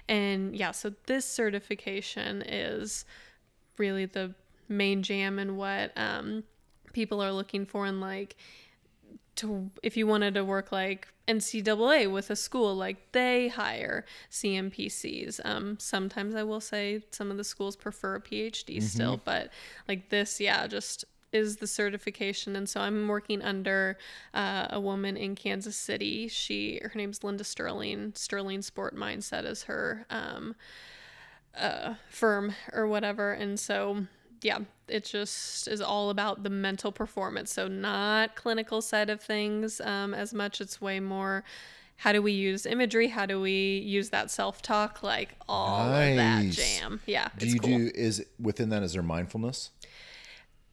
And yeah, so this certification is really the main jam and what um, people are looking for and like to if you wanted to work like NCAA with a school, like they hire CMPCs. Um, sometimes I will say some of the schools prefer a PhD still, but like this, yeah, just is the certification. And so I'm working under uh, a woman in Kansas City. She her name's Linda Sterling. Sterling Sport Mindset is her um, uh, firm or whatever. And so, yeah, it just is all about the mental performance. So, not clinical side of things um, as much. It's way more how do we use imagery? How do we use that self talk? Like all of that jam. Yeah, Do you cool. do is within that is there mindfulness?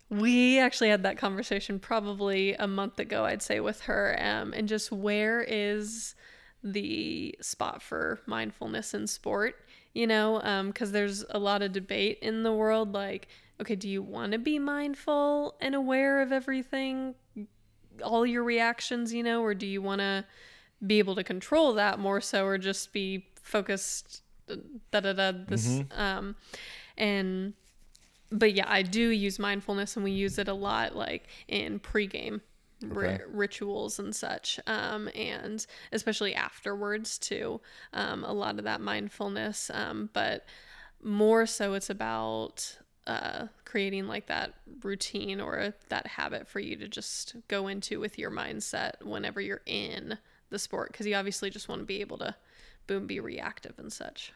We actually had that conversation probably a month ago, I'd say, with her. Um, and just where is the spot for mindfulness in sport? You know, because there's a lot of debate in the world. Like, okay, do you want to be mindful and aware of everything, all your reactions, you know, or do you want to be able to control that more so, or just be focused? Da da da. This, um, and but yeah, I do use mindfulness and we use it a lot like in pregame Okay. rituals and such. Um, and especially afterwards too. Um, a lot of that mindfulness. Um, but more so it's about uh, creating like that routine or that habit for you to just go into with your mindset whenever you're in the sport. Cause you obviously just want to be able to boom, be reactive and such.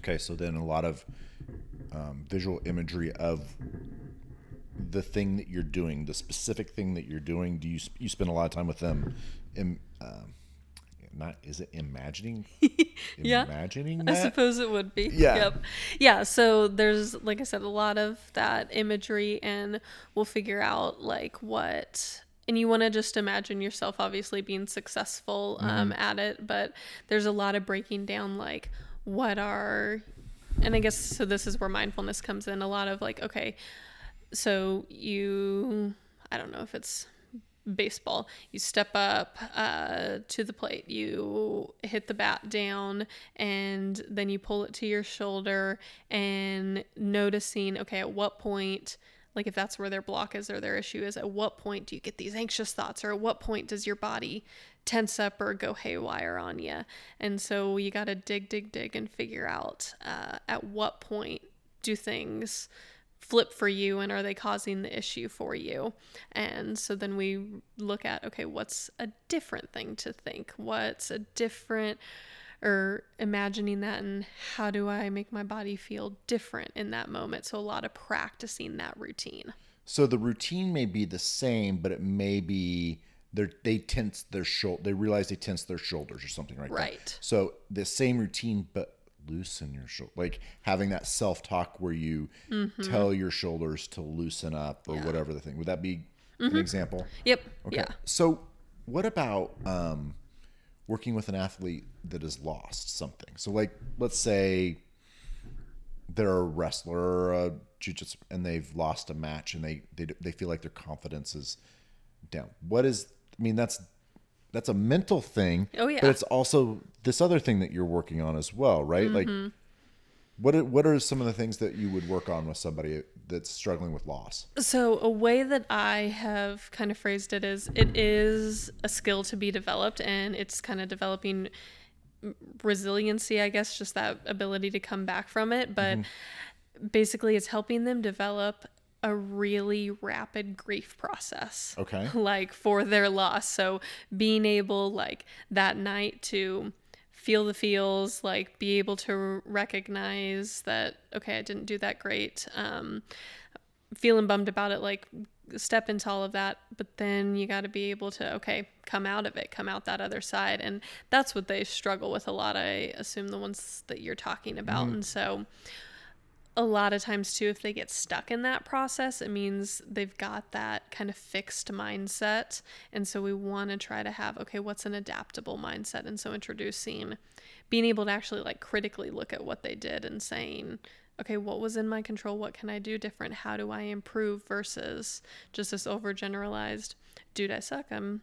Okay, so then a lot of um, visual imagery of the thing that you're doing, the specific thing that you're doing. Do you you spend a lot of time with them? Um, not is it imagining? Yeah. imagining I suppose it would be. Yeah. Yep. Yeah. So there's, like I said, a lot of that imagery, and we'll figure out like what. And you want to just imagine yourself obviously being successful um, at it, but there's a lot of breaking down like what are, and I guess so. This is where mindfulness comes in. A lot of like, okay, so you, I don't know if it's baseball. You step up uh, to the plate, you hit the bat down, and then you pull it to your shoulder and noticing, okay, at what point, like if that's where their block is or their issue is, at what point do you get these anxious thoughts or at what point does your body tense up or go haywire on you? And so you got to dig, dig, dig and figure out uh, at what point do things flip for you and are they causing the issue for you and so then we look at okay what's a different thing to think what's a different or imagining that and how do i make my body feel different in that moment so a lot of practicing that routine So the routine may be the same, but it may be they they tense their shoulder. They realize they tense their shoulders or something like that. Right. So the same routine, but loosen your shoulder, like having that self talk where you tell your shoulders to loosen up or whatever the thing. Would that be an example? yep Okay. yeah So what about um, working with an athlete that has lost something? So like, let's say they're a wrestler or a jiu-jitsu and they've lost a match and they, they they feel like their confidence is down. What is I mean that's that's a mental thing. Oh, yeah. But it's also this other thing that you're working on as well, right? Like, Mm-hmm. what are, what are some of the things that you would work on with somebody that's struggling with loss? So, a way that I have kind of phrased it is it is a skill to be developed, and it's kind of developing resiliency, I guess, just that ability to come back from it. But basically, it's helping them develop a really rapid grief process. Okay. like for their loss. So, being able, like, that night to feel the feels, like, be able to recognize that, okay, I didn't do that great. Um, feeling bummed about it like step into all of that but then you got to be able to okay come out of it come out that other side and that's what they struggle with a lot i assume the ones that you're talking about and so a lot of times too if they get stuck in that process it means they've got that kind of fixed mindset. And so we want to try to have okay what's an adaptable mindset? And so introducing being able to actually like critically look at what they did and saying okay what was in my control? What can i do different? How do i improve versus just this overgeneralized dude i suck. I'm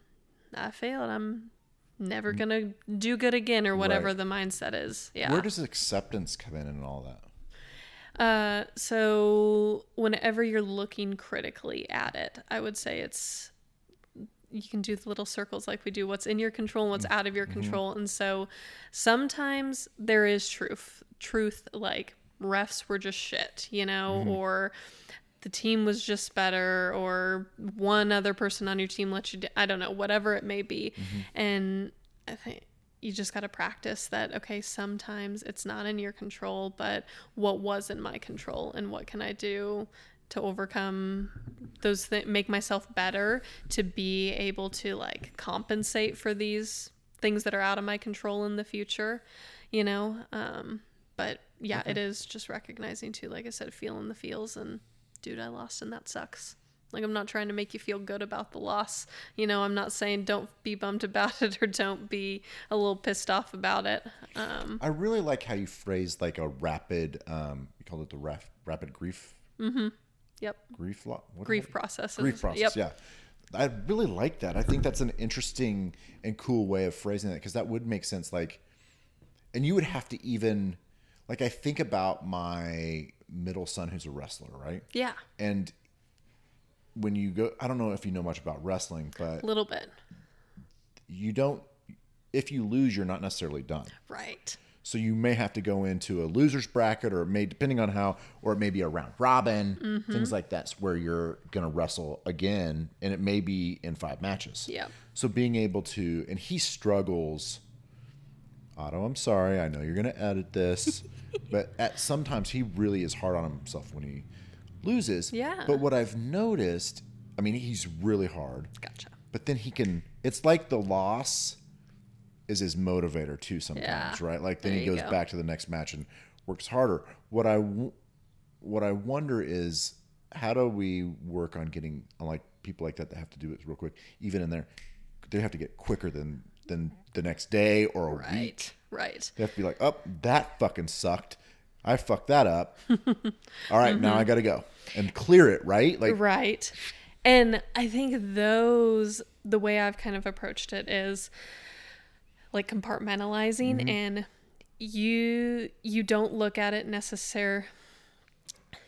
i failed. I'm never mm. gonna do good again or whatever Right. the mindset is. Yeah. Where does acceptance come in and all that? Uh, so whenever you're looking critically at it, I would say it's you can do the little circles like we do what's in your control and what's out of your mm-hmm. control. And so sometimes there is truth. Truth like refs were just shit, you know, mm-hmm. or the team was just better or one other person on your team let you I don't know, whatever it may be. Mm-hmm. And I think you just got to practice that okay sometimes it's not in your control but what was in my control and what can i do to overcome those things make myself better to be able to like compensate for these things that are out of my control in the future you know? Um but yeah it is just recognizing too like i said feeling the feels and dude i lost and that sucks like i'm not trying to make you feel good about the loss you know i'm not saying don't be bummed about it or don't be a little pissed off about it um I really like how you phrased like a rapid, um, you called it the rap, rapid grief, Mm-hmm. yep grief, lo- what grief processes grief process. yep Yeah. I really like that. I think that's an interesting and cool way of phrasing it because that would make sense. Like, and you would have to even, like, I think about my middle son who's a wrestler, right? yeah And when you go, I don't know if you know much about wrestling, but a little bit you don't, if you lose, you're not necessarily done. right So you may have to go into a loser's bracket, or it may depending on how, or it may be a round robin, Mm-hmm. things like that's where you're gonna wrestle again, and it may be in five matches. Yep. So being able to, and he struggles. Otto, I'm sorry. I know you're gonna edit this, but at sometimes he really is hard on himself when he loses. Yeah. But what I've noticed, I mean, he's really hard gotcha but then he can it's like the loss is his motivator too sometimes Yeah. right like then There he goes go. back to the next match and works harder what i what i wonder is how do we work on getting on like people like that that have to do it real quick even in there they have to get quicker than than the next day or a week right right they have to be like oh that fucking sucked i fucked that up. All right, now i mm-hmm. gotta go and clear it right? Like Right. And I think those, the way I've kind of approached it is like compartmentalizing mm-hmm. and you you don't look at it necessary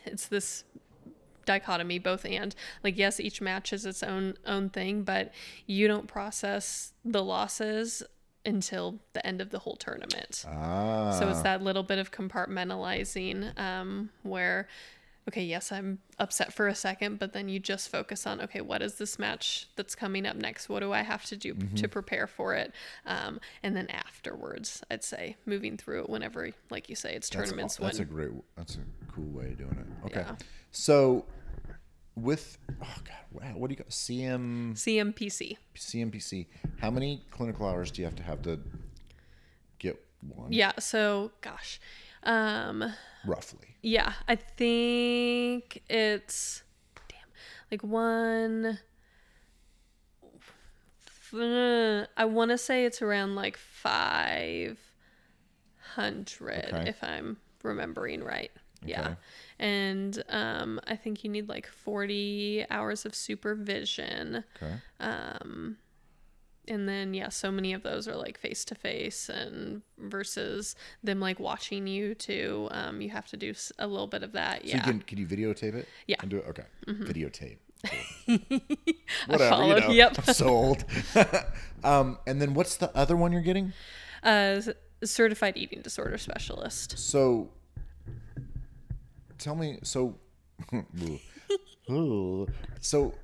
it's this dichotomy both and. Like yes each match is its own own thing but you don't process the losses until the end of the whole tournament ah so it's that little bit of compartmentalizing um, where, okay, yes, I'm upset for a second, but then you just focus on, okay, what is this match that's coming up next? What do I have to do to prepare for it? Um, and then afterwards, I'd say moving through it whenever, like you say, it's That's, tournaments that's when. a great. That's a cool way of doing it. Okay. Yeah. So, with oh god, wow, what do you got? CM CMPC. CMPC. How many clinical hours do you have to have to get one? Yeah. So, gosh. Um, Roughly. Yeah, I think it's damn like one. uh, I want to say it's around like five hundred Okay. if I'm remembering right. Yeah, Okay. And um, I think you need like forty hours of supervision. Okay. Um, and then yeah, so many of those are like face to face, and versus them like watching you too. Um, you have to do a little bit of that. So Yeah, you can can you videotape it? Yeah. Mm-hmm. And do it. Okay. Videotape. Cool. Whatever. followed, You know, yep. I'm so old. um, and then what's the other one you're getting? uh, certified eating disorder specialist. So tell me. So. So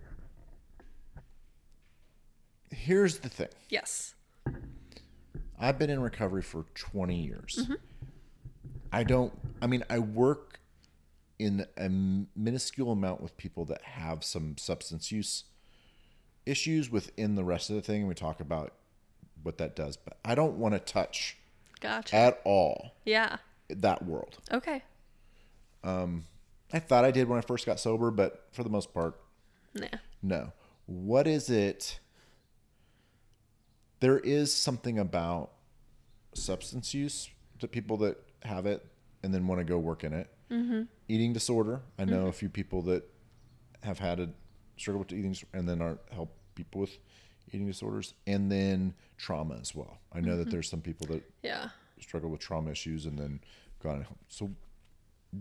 here's the thing. Yes. I've been in recovery for 20 years. Mm-hmm. I don't, I mean, I work in a minuscule amount with people that have some substance use issues within the rest of the thing. And we talk about what that does, but I don't want to touch Gotcha. at all yeah. that world. Okay. Um, I thought I did when I first got sober, but for the most part, Nah. no. What is it? There is something about substance use to people that have it and then want to go work in it. Mm-hmm. Eating disorder. I know mm-hmm. a few people that have had a struggle with eating and then are help people with eating disorders, and then trauma as well. I know that mm-hmm. there's some people that Yeah. struggle with trauma issues and then gone. So,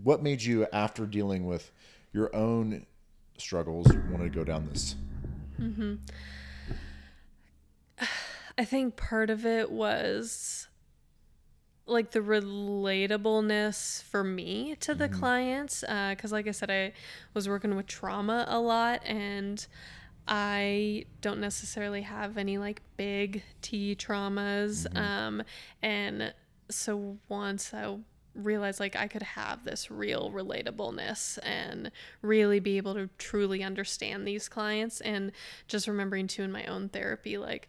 what made you, after dealing with your own struggles, want to go down this? Mm-hmm. I think part of it was like the relatableness for me to the mm-hmm. clients. Uh, because, like I said, I was working with trauma a lot and I don't necessarily have any like big T traumas. Mm-hmm. Um, and so once I realized like I could have this real relatableness and really be able to truly understand these clients. And just remembering too in my own therapy like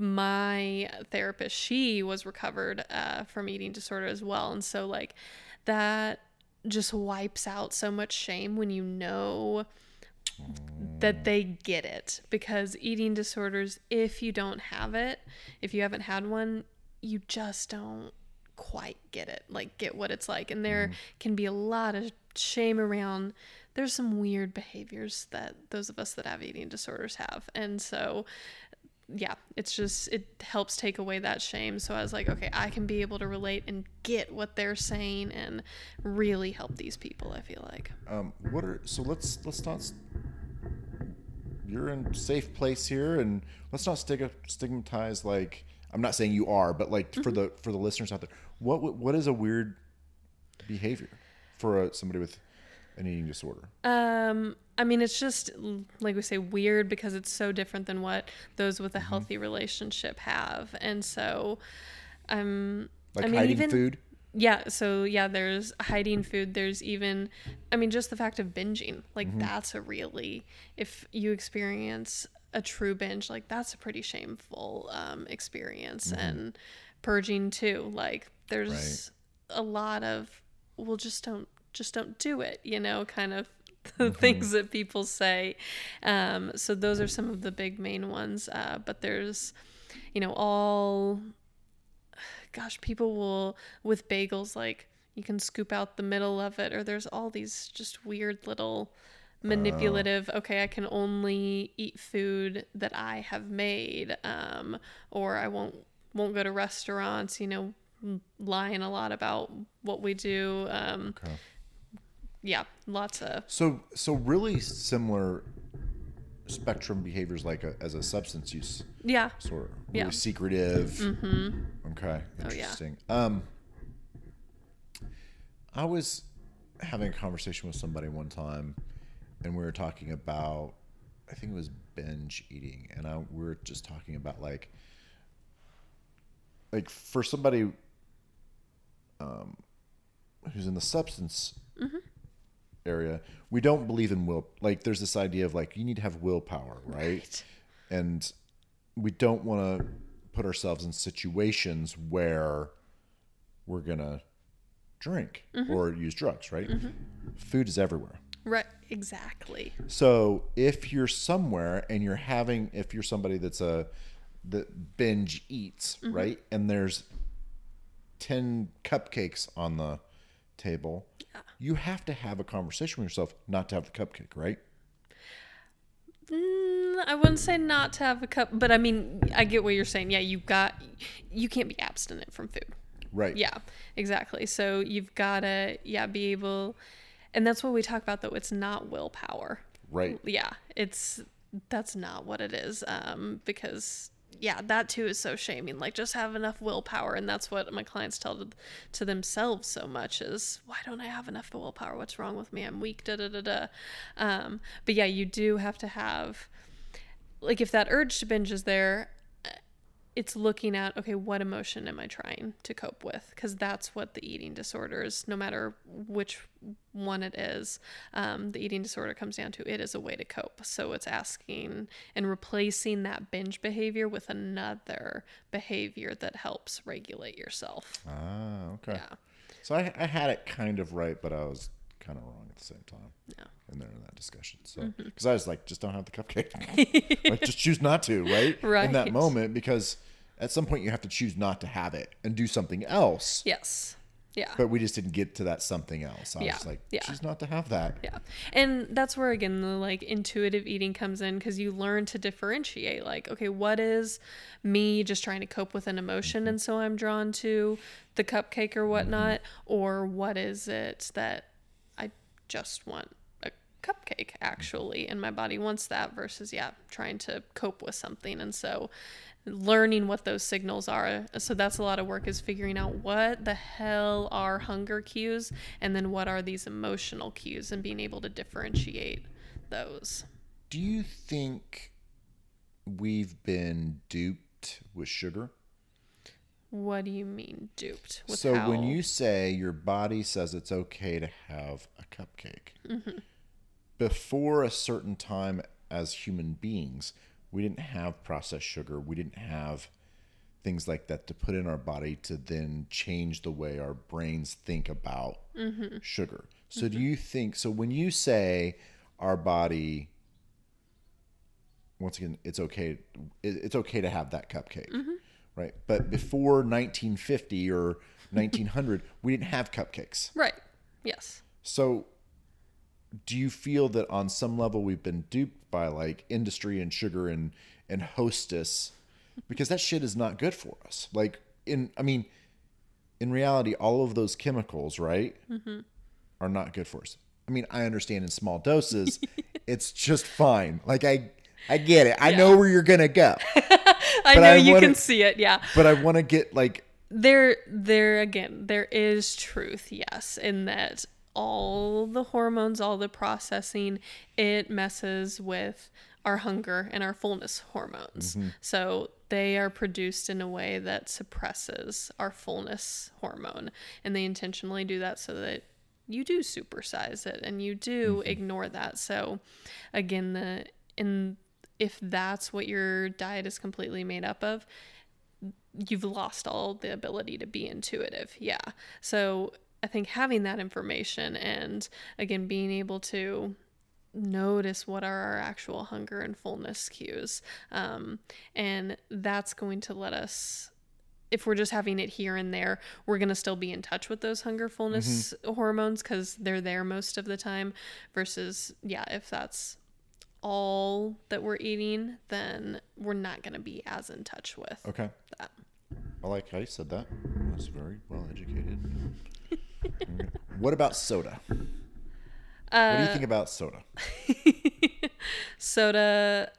my therapist she was recovered uh, from eating disorder as well. And so like that just wipes out so much shame when you know that they get it. Because eating disorders if you don't have it if you haven't had one you just don't quite get it like get what it's like and there can be a lot of shame around there's some weird behaviors that those of us that have eating disorders have and so yeah it's just it helps take away that shame so i was like okay i can be able to relate and get what they're saying and really help these people i feel like Um, what are so? Let's let's not. You're in safe place here, and let's not stig- stigmatize. Like I'm not saying you are, but like for the for the listeners out there, what what is a weird behavior for a, somebody with an eating disorder? Um, I mean, it's just like we say, weird because it's so different than what those with a healthy relationship have, and so, um, Like I mean, hiding even food. yeah. So yeah, there's hiding food. There's even, I mean, just the fact of binging, like that's a really, if you experience a true binge, like that's a pretty shameful um, experience, and purging too. Like there's a lot of, well, just don't, just don't do it. You know, kind of the things that people say. Um, so those are some of the big main ones. Uh, but there's, you know, all gosh, people will with bagels like you can scoop out the middle of it, or there's all these just weird little manipulative. Okay, I can only eat food that I have made, um, or I won't won't go to restaurants. You know, lying a lot about what we do. Um, Okay. yeah, lots of So so really similar spectrum behaviors like a, as a substance use yeah. disorder. Really Yeah. secretive. Mm-hmm. Okay. Oh, yeah. Interesting. Um I was having a conversation with somebody one time and we were talking about I think it was binge eating and I we were just talking about like like for somebody um who's in the substance mm-hmm. area, we don't believe in will. Like, there's this idea of like you need to have willpower, right? Right. And we don't want to put ourselves in situations where we're gonna drink mm-hmm. or use drugs, right? Mm-hmm. Food is everywhere. Right, exactly. So if you're somewhere and you're having, if you're somebody that's a that binge eats, right, and there's ten cupcakes on the table, you have to have a conversation with yourself not to have the cupcake, right? Mm, I wouldn't say not to have a cup, but I mean, I get what you're saying. Yeah, you've got, you can't be abstinent from food. Right. Yeah, exactly. So you've got to, yeah, be able, and that's what we talk about though. It's not willpower. Right. Yeah, it's that's not what it is. Um, because yeah, that too is so shaming. Like just have enough willpower, and that's what my clients tell to, to themselves so much is why don't I have enough willpower? What's wrong with me? I'm weak. Da da da da. Um, but yeah, you do have to have like if that urge to binge is there it's looking at okay what emotion am i trying to cope with because that's what the eating disorders no matter which one it is um, the eating disorder comes down to it is a way to cope so it's asking and replacing that binge behavior with another behavior that helps regulate yourself Ah, okay. yeah So I, I had it kind of right, but I was kind of wrong at the same time. Yeah. In there in that discussion. So, Mm-hmm. because I was like, just don't have the cupcake. like, just choose not to, right? Right. In that moment, because at some point you have to choose not to have it and do something else. yes yeah But we just didn't get to that something else. I Yeah. was like, Yeah. choose not to have that. Yeah. And that's where again the like intuitive eating comes in because you learn to differentiate like okay, what is me just trying to cope with an emotion mm-hmm. and so I'm drawn to the cupcake or whatnot mm-hmm. or what is it that I just want a cupcake mm-hmm. actually and my body wants that versus yeah, trying to cope with something and so learning what those signals are so that's a lot of work is figuring out what the hell are hunger cues and then what are these emotional cues and being able to differentiate those Do you think we've been duped with sugar? what do you mean duped with so when you say your body says it's okay to have a cupcake Mm-hmm. before a certain time as human beings we didn't have processed sugar. We didn't have things like that to put in our body to then change the way our brains think about Mm-hmm. sugar. So do you think so when you say our body once again it's okay it's okay to have that cupcake Mm-hmm. right? But before 1950 or 1900 we didn't have cupcakes. Right. Yes. So do you feel that on some level we've been duped by like industry and sugar and and hostess? Because that shit is not good for us. Like in i mean in reality all of those chemicals right mm-hmm. are not good for us. I mean i understand in small doses it's just fine. Like i i get it. I know where you're gonna go. I know I you wanna- can see it yeah. But i want to get like there there again there is truth yes in that all the hormones all the processing it messes with our hunger and our fullness hormones mm-hmm. so they are produced in a way that suppresses our fullness hormone and they intentionally do that so that you do supersize it and you do mm-hmm. ignore that so again the in if that's what your diet is completely made up of you've lost all the ability to be intuitive. Yeah. So I think having that information and again being able to notice what are our actual hunger and fullness cues, um, and that's going to let us. If we're just having it here and there, we're going to still be in touch with those hunger fullness hormones because they're there most of the time. Versus, yeah, if that's all that we're eating, then we're not going to be as in touch with okay that. i like how you said that that's very well educated. what about soda? What do you think uh, about soda? Soda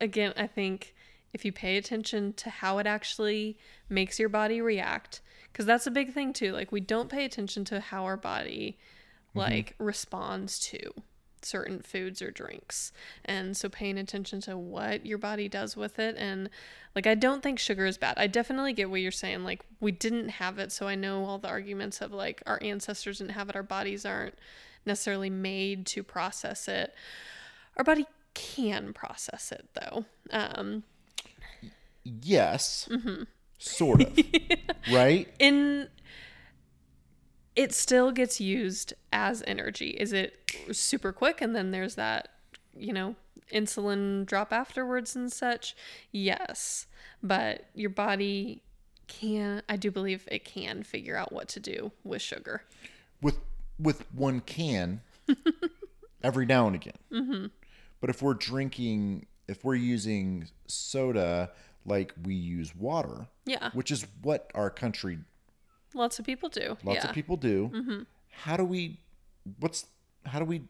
again i think if you pay attention to how it actually makes your body react because that's a big thing too like we don't pay attention to how our body mm-hmm. like responds to certain foods or drinks and so paying attention to what your body does with it and like i don't think sugar is bad i definitely get what you're saying like we didn't have it so i know all the arguments of like our ancestors didn't have it our bodies aren't necessarily made to process it our body can process it though. Um, Yes. Sort of. right? in it still gets used as energy. Is it super quick and then there's that, you know, insulin drop afterwards and such? Yes. But your body can I do believe it can figure out what to do with sugar. With with one can every now and again. Mm-hmm. But if we're drinking if we're using soda like we use water, Yeah. which is what our country Lots of people do. lots yeah. of people do. Mm-hmm. How do we what's how do we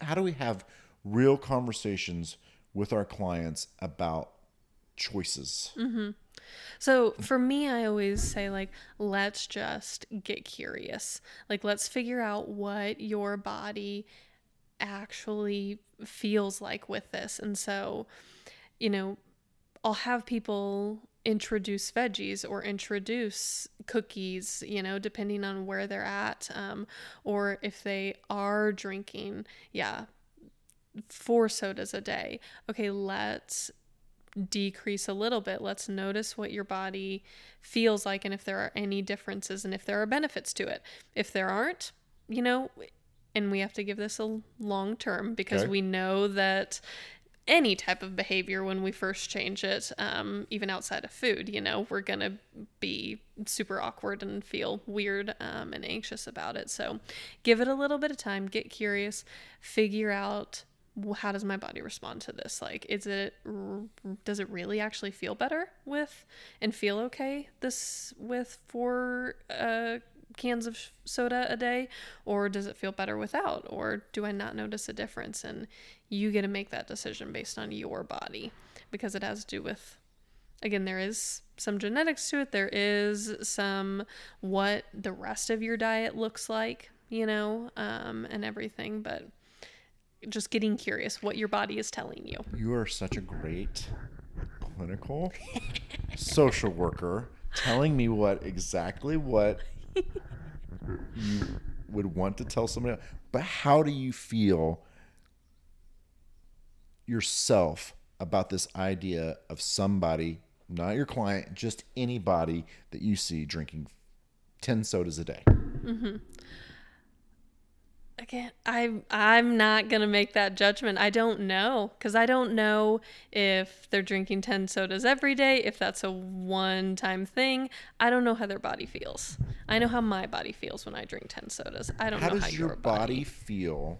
how do we have real conversations with our clients about choices? Mm-hmm. So for me, I always say, like, let's just get curious. Like, let's figure out what your body actually feels like with this. And so, you know, I'll have people introduce veggies or introduce cookies, you know, depending on where they're at. Um, or if they are drinking, yeah, four sodas a day. Okay, let's decrease a little bit. Let's notice what your body feels like and if there are any differences and if there are benefits to it. If there aren't, you know, and we have to give this a long term because Okay. we know that any type of behavior when we first change it, um, even outside of food, you know, we're going to be super awkward and feel weird um, and anxious about it. So give it a little bit of time, get curious, figure out how does my body respond to this? Like is it does it really actually feel better with and feel okay this with four uh, cans of soda a day? Or does it feel better without? Or do i not notice a difference? And you get to make that decision based on your body because it has to do with again there is some genetics to it there is some what the rest of your diet looks like you know um, and everything but just getting curious what your body is telling you. You are such a great clinical social worker telling me what exactly what you would want to tell somebody else. But how do you feel yourself about this idea of somebody, not your client, just anybody that you see drinking 10 sodas a day? Mhm. Again, I I'm not gonna make that judgment. I don't know because I don't know if they're drinking ten sodas every day, if that's a one-time thing. I don't know how their body feels. I know how my body feels when I drink ten sodas. I don't How know how your your body feel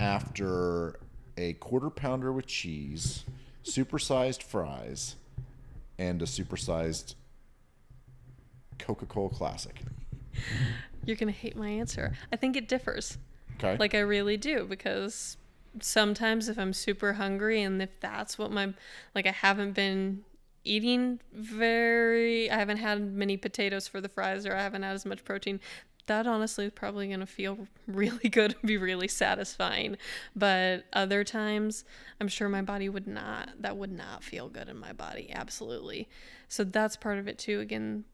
after a quarter pounder with cheese, supersized fries, and a supersized Coca Cola Classic? You're gonna hate my answer. I think it differs. Okay. Like I really do because sometimes if I'm super hungry and if that's what my like I haven't been eating very I haven't had many potatoes for the fries or I haven't had as much protein that honestly is probably going to feel really good and be really satisfying. But other times I'm sure my body would not that would not feel good in my body absolutely. So that's part of it too again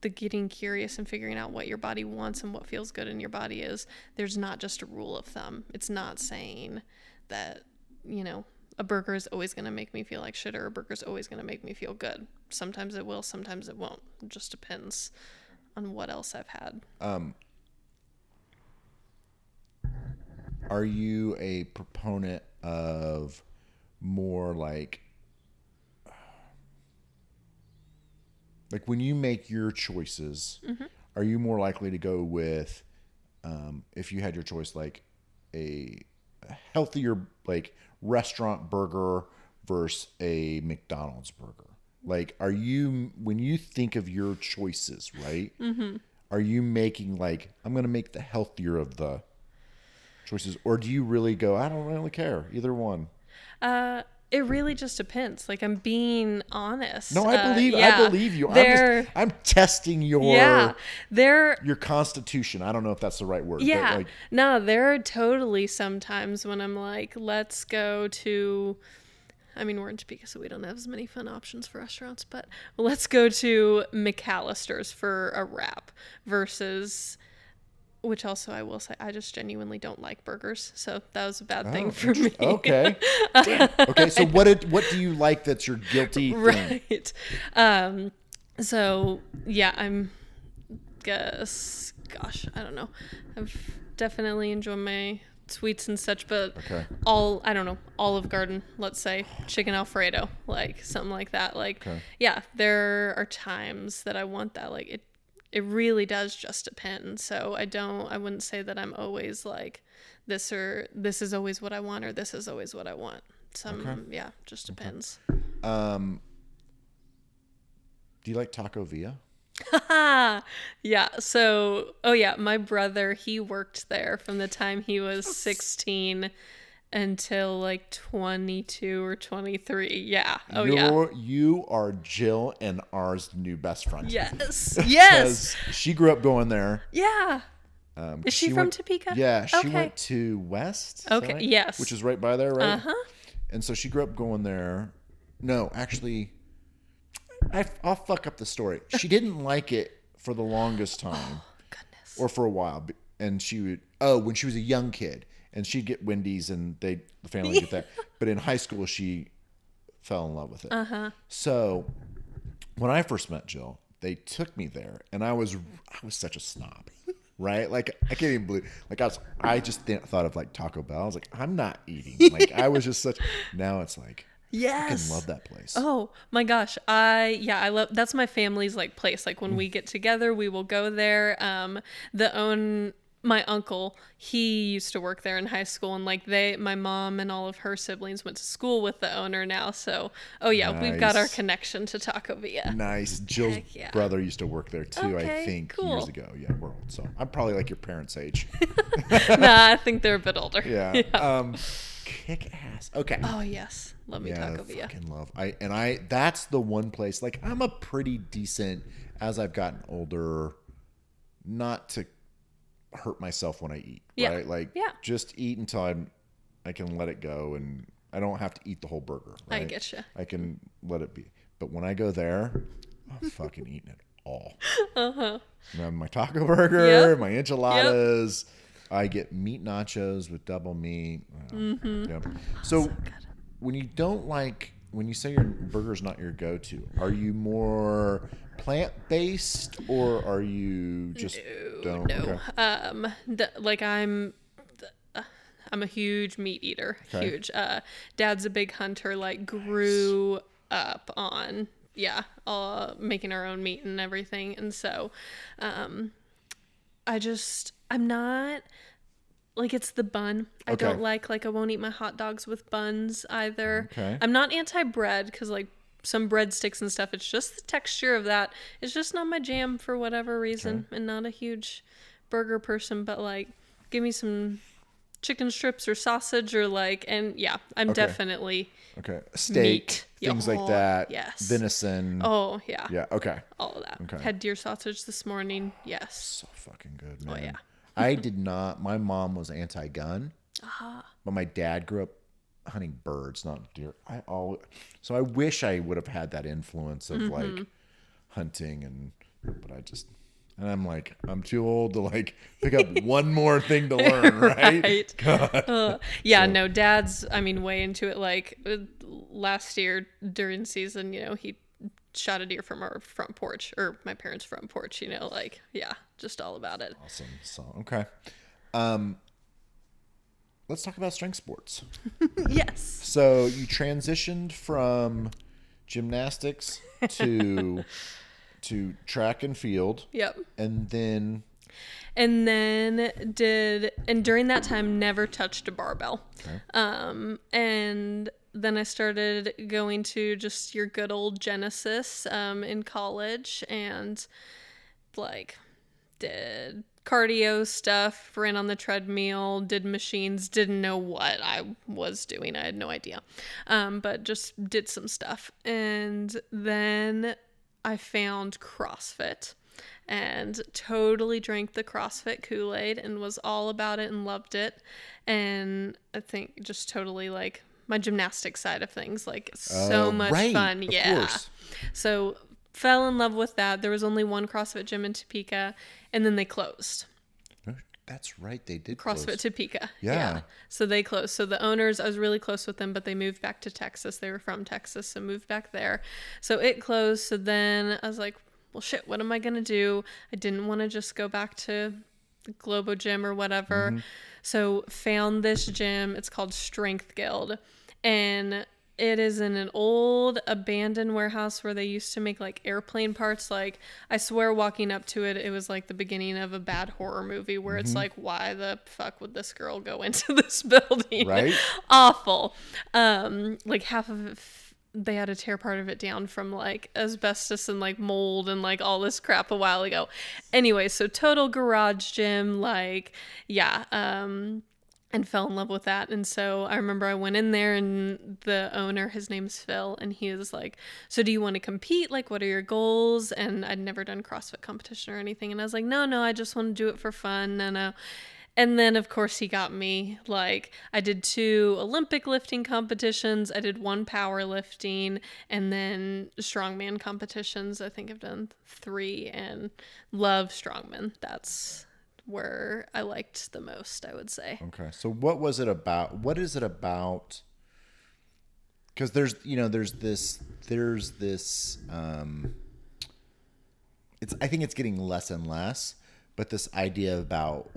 the getting curious and figuring out what your body wants and what feels good in your body is there's not just a rule of thumb. It's not saying that you know a burger is always going to make me feel like shit or a burger is always going to make me feel good. Sometimes it will sometimes it won't. It just depends on what else i've had Are you a proponent of more like like when you make your choices, are you more likely to go with um, if you had your choice like a, a healthier like restaurant burger versus a McDonald's burger? Like, are you when you think of your choices, right? Mm-hmm. Are you making like I'm gonna make the healthier of the choices, or do you really go? I don't really care either one. uh it really just depends like i'm being honest No, I Uh, believe yeah, I believe you. I'm just I'm testing your yeah there your constitution. I don't know if that's the right word. Yeah. like, no, there are totally sometimes when I'm like, let's go to. I mean, we're in Topeka, so we don't have as many fun options for restaurants, but let's go to McAlister's for a wrap versus. Which also, I will say, I just genuinely don't like burgers, so that was a bad thing Oh, for me. okay. Okay. So what did what do you like that's your guilty thing? right. Um. So yeah, I'm. Guess. Gosh, I don't know. I've definitely enjoyed my sweets and such, but Okay. all I don't know Olive Garden, let's say chicken Alfredo, like something like that. Like, Okay. yeah, there are times that I want that. Like it, it really does just depend. So I don't I wouldn't say that I'm always like this or this is always what I want or this is always what I want. Some yeah, just depends. Um, do you like Taco Villa? yeah. So, oh yeah, my brother, he worked there from the time he was 16 until like 22 or 23. Yeah. Oh yeah. You're, You are Jill and ours new best friend. Yes. yes. she grew up going there. Yeah. Um, Is she, from went, Topeka? Yeah, she Okay. went to West. Okay, right? yes. Which is right by there, right? Uh-huh. And so she grew up going there. No, actually, I, I'll fuck up the story. She didn't like it for the longest time, Goodness. or for a while. And she would, oh, when she was a young kid, and she'd get Wendy's, and they the family would get that. But in high school, she fell in love with it. Uh-huh. So when I first met Jill, they took me there, and I was I was such a snob, right? Like I can't even believe. Like I was, I just th- thought of like Taco Bell. I was like, I'm not eating. Like I was just such. Now it's like Yes. fucking love that place. Oh my gosh. I yeah, I love that's my family's like place. Like Mm. when we get together, we will go there. Um the own my uncle, he used to work there in high school and like they my mom and all of her siblings went to school with the owner now. So, oh yeah, we've got our connection to Taco Villa. Nice. Jill's yeah. brother used to work there too. I think cool. years ago. Yeah, we're old, so I'm probably like your parents' age. nah, I think they're a bit older. Yeah. Um, kick ass. Okay. Oh yes. Love me yeah, Taco Villa. fucking love. I and I. That's the one place. Like I'm a pretty decent as I've gotten older. Not to hurt myself when I eat. Yeah. Right. Like Yeah. just eat until I'm. I can let it go, and I don't have to eat the whole burger. I Right? getcha. I can let it be. But when I go there, I'm fucking eating it all. Uh-huh. I have my taco burger, Yep. my enchiladas. I get meat nachos with double meat. Uh, Mm-hmm. Yep. So, when you don't like, when you say your burger's not your go-to, are you more plant-based or are you just don't? No. Okay. Um the, like I'm uh, I'm a huge meat eater. Okay. Huge. Uh dad's a big hunter like grew up on yeah, uh making our own meat and everything. And so um I just I'm not like it's the bun. I Okay. don't like like I won't eat my hot dogs with buns either. Okay. I'm not anti bread cuz like some breadsticks and stuff it's just the texture of that. It's just not my jam for whatever reason and not a huge burger person but like give me some chicken strips or sausage or like and yeah, I'm definitely Okay. Steak, Meat. Things Oh, like that. yes. Venison. oh yeah, Yeah. Okay. all of that. Okay. Had deer sausage this morning. Yes. So fucking good, man. Oh, yeah. I did not. My mom was anti-gun, Ah. but my dad grew up hunting birds, not deer. I all so I wish I would have had that influence of Mm-hmm. like hunting and, but I just. And I'm like, I'm too old to like pick up one more thing to learn, right? Right. Uh, yeah, no, dad's, I mean, way into it. Like uh, last year during season, you know, he shot a deer from our front porch or my parents' front porch, you know, like, yeah, just all about it. Awesome. So okay. Um, let's talk about strength sports. yes. So you transitioned from gymnastics to to track and field, Yep. and then And then did, and during that time, never touched a barbell. okay. Um, and then I started going to just your good old Genesis um, in college and like did cardio stuff, ran on the treadmill, did machines, didn't know what I was doing. I had no idea. Um, but just did some stuff. And then I found CrossFit and totally drank the CrossFit Kool Aid and was all about it and loved it. And I think just totally like my gymnastic side of things, like so Uh, much right, fun. of yeah. course. So fell in love with that. There was only one CrossFit gym in Topeka, and then they closed. That's right, they did CrossFit close. Topeka. Yeah. So they closed. So the owners, I was really close with them, but they moved back to Texas. They were from Texas, so moved back there. So it closed. So then I was like, well, shit, what am I going to do? I didn't want to just go back to the Globo Gym or whatever. Mm-hmm. So found this gym. It's called Strength Guild. And it is in an old abandoned warehouse where they used to make like airplane parts. Like, I swear, walking up to it, it was like the beginning of a bad horror movie where it's like, why the fuck would this girl go into this building? Right? Awful. Um, like half of it. f- They had to tear part of it down from like asbestos and like mold and like all this crap a while ago. Anyway, so total garage gym, like, yeah. Um, and fell in love with that. And so I remember I went in there and the owner, his name's Phil, and he was like, So do you want to compete? Like, what are your goals? And I'd never done CrossFit competition or anything. And I was like, No, no, I just want to do it for fun. No, no. And then, of course, he got me. Like, I did two Olympic lifting competitions, I did one powerlifting, and then strongman competitions. I think I've done three and love strongman. That's where I liked the most, I would say. Okay. So what was it about? What is it about? Because there's, you know, there's this, there's this. um It's. I think it's getting less and less, but this idea about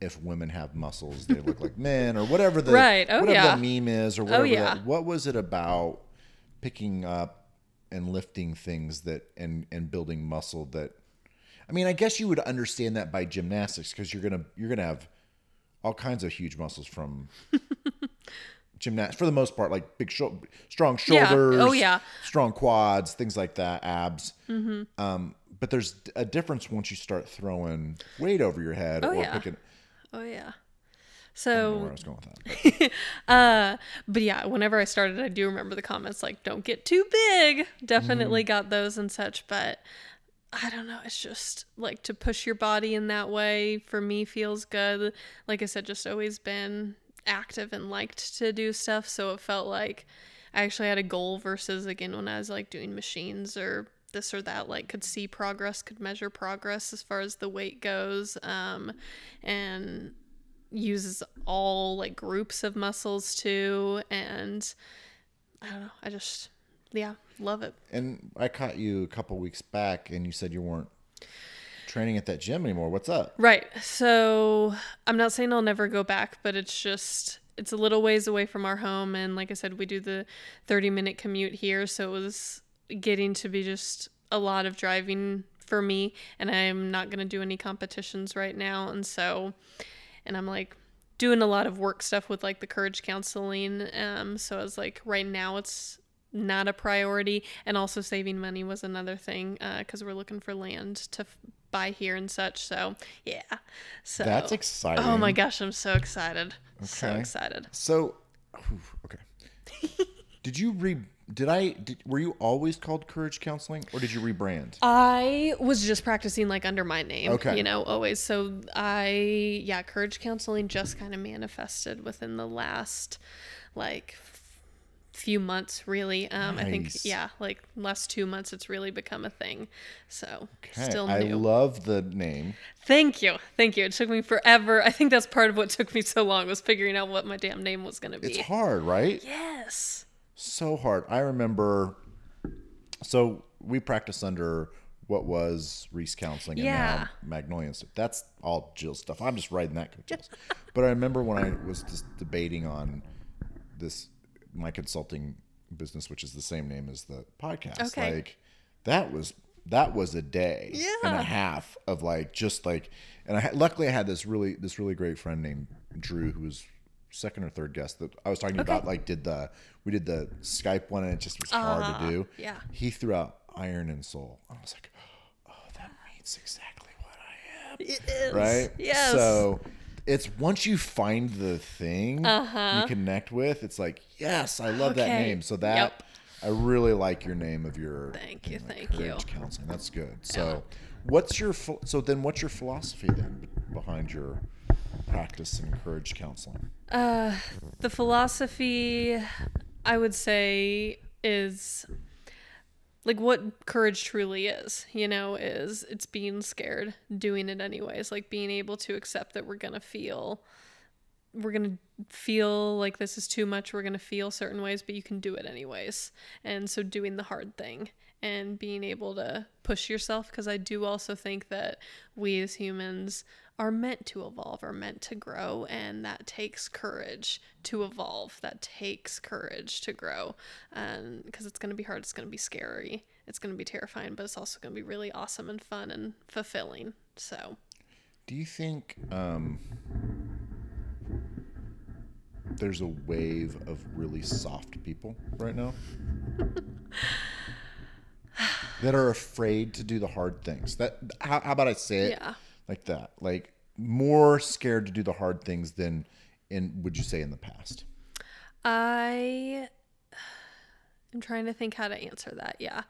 if women have muscles, they look like men, or whatever the Right. Oh, whatever yeah. the meme is, or whatever. Oh, yeah. that, what was it about picking up and lifting things that and and building muscle that? I mean, I guess you would understand that by gymnastics because you're gonna you're gonna have all kinds of huge muscles from gymnastics for the most part, like big, shou- strong Yeah. shoulders, Oh, yeah. strong quads, things like that, abs. Mm-hmm. Um, but there's a difference once you start throwing weight over your head Oh, or yeah. picking. Oh, yeah. I don't know So where I was going with that. but- Uh, but yeah, whenever I started, I do remember the comments like, don't get too big. Definitely got those and such. But I don't know. It's just like to push your body in that way for me feels good. Like I said, just always been active and liked to do stuff. So it felt like I actually had a goal versus again when I was like doing machines or this or that, like could see progress, could measure progress as far as the weight goes. Um, and uses all like groups of muscles too and i don't know i just yeah love it. And I caught you a couple weeks back, and you said you weren't training at that gym anymore. What's up? right. So i'm not saying i'll never go back but it's just it's a little ways away from our home. And like i said we do the 30 minute commute here. So it was getting to be just a lot of driving for me. And i'm not going to do any competitions right now. And so and i'm like doing a lot of work stuff with like the courage counseling. Um so i was like right now it's not a priority and also saving money was another thing uh, because we're looking for land to f- buy here and such so yeah so That's exciting. oh my gosh i'm so excited so excited So, okay. did you re? Did I? Did, were you always called Courage Counseling, or did you rebrand? I was just practicing like under my name, Okay. you know, always. So I, yeah, courage counseling just kind of manifested within the last like few months, really. Um, I think, yeah, like last two months, it's really become a thing. So Okay, still I love the name. Thank you, thank you. It took me forever. I think that's part of what took me so long was figuring out what my damn name was gonna be It's hard, right? Yes. So hard. I remember. So we practice under what was Reese Counseling and Yeah. now Magnolia stuff. That's all Jill stuff. I'm just riding that coattails. but I remember when I was just debating on this my consulting business, which is the same name as the podcast. Okay. Like that was that was a day and a half of like just like and I luckily I had this really this really great friend named Drew who was second or third guest that I was talking you about like did the we did the Skype one and it just was hard to uh-huh. do. yeah. He threw out Iron and Soul. I was like, oh, that means exactly what I am It is. right? Yes. So it's once you find the thing Uh-huh. you connect with, it's like, yes, I love that name. So that Yep. I really like your name of your Thank you, thank you. Counseling. That's good. So what's your so then what's your philosophy then behind your practice in courage counseling? Uh, the philosophy, I would say, is like what courage truly is. You know, is it's being scared, doing it anyways. Like being able to accept that we're gonna feel, we're gonna feel like this is too much. We're gonna feel certain ways, but you can do it anyways. And so doing the hard thing and being able to push yourself because I do also think that we as humans are meant to evolve, are meant to grow, and that takes courage to evolve. That takes courage to grow, and because it's going to be hard, it's going to be scary, it's going to be terrifying, but it's also going to be really awesome and fun and fulfilling. So, Do you think um, there's a wave of really soft people right now that are afraid to do the hard things? That how, how about I say it yeah. Like that? Like more scared to do the hard things than in would you say in the past? I am trying to think how to answer that. Yeah.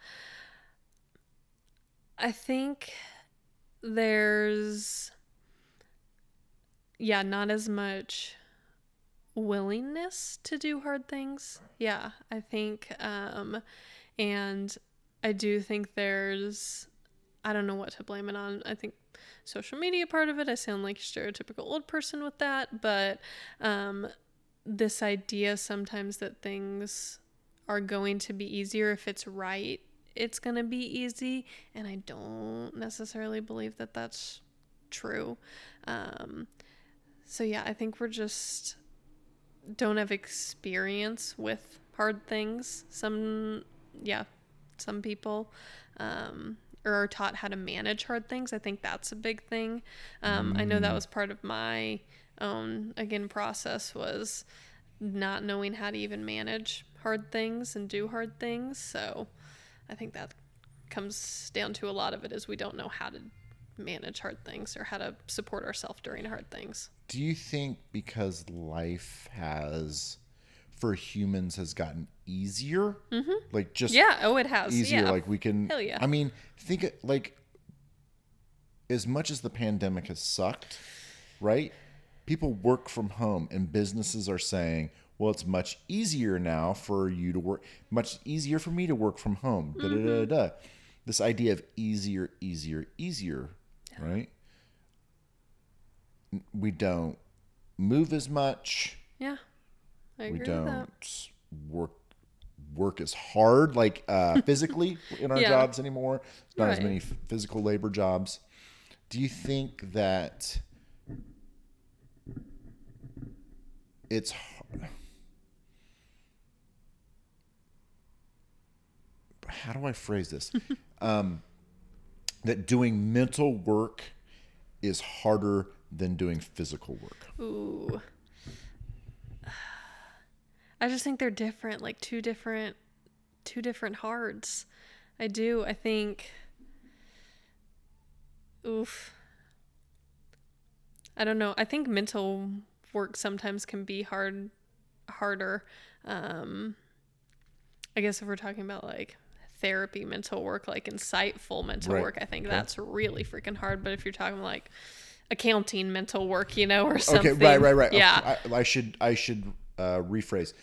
I think there's yeah, not as much willingness to do hard things. Yeah, I think um and I do think there's I don't know what to blame it on. I think social media part of it. I sound like a stereotypical old person with that, but um this idea sometimes that things are going to be easier if it's right it's going to be easy and i don't necessarily believe that that's true um, so yeah i think we're just don't have experience with hard things some yeah some people um, or are taught how to manage hard things i think that's a big thing. Um, i know that was part of my own again process was not knowing how to even manage hard things and do hard things. So i think that comes down to a lot of it is we don't know how to manage hard things or how to support ourselves during hard things. Do you think because life has for humans has gotten easier? Mm-hmm. Like just yeah oh it has easier. yeah Like we can. Hell yeah. I mean, think like as much as the pandemic has sucked, right? People work from home, and businesses are saying, "Well, it's much easier now for you to work. Much easier for me to work from home." Da da da da. This idea of easier, easier, easier, right? We don't move as much yeah we don't work work as hard like uh, physically in our Yeah. jobs anymore. Not as many physical labor jobs. Do you think that it's h- how do i phrase this? Um, that doing mental work is harder than doing physical work? Ooh. I just think they're different, like two different two different hards. I do. I think oof. I don't know. I think mental work sometimes can be hard harder. Um I guess if we're talking about like therapy mental work, like insightful mental Right. work, I think Okay. that's really freaking hard. But if you're talking like accounting mental work, you know, or something. Okay, right, right, right. Yeah. I, I should I should uh, rephrase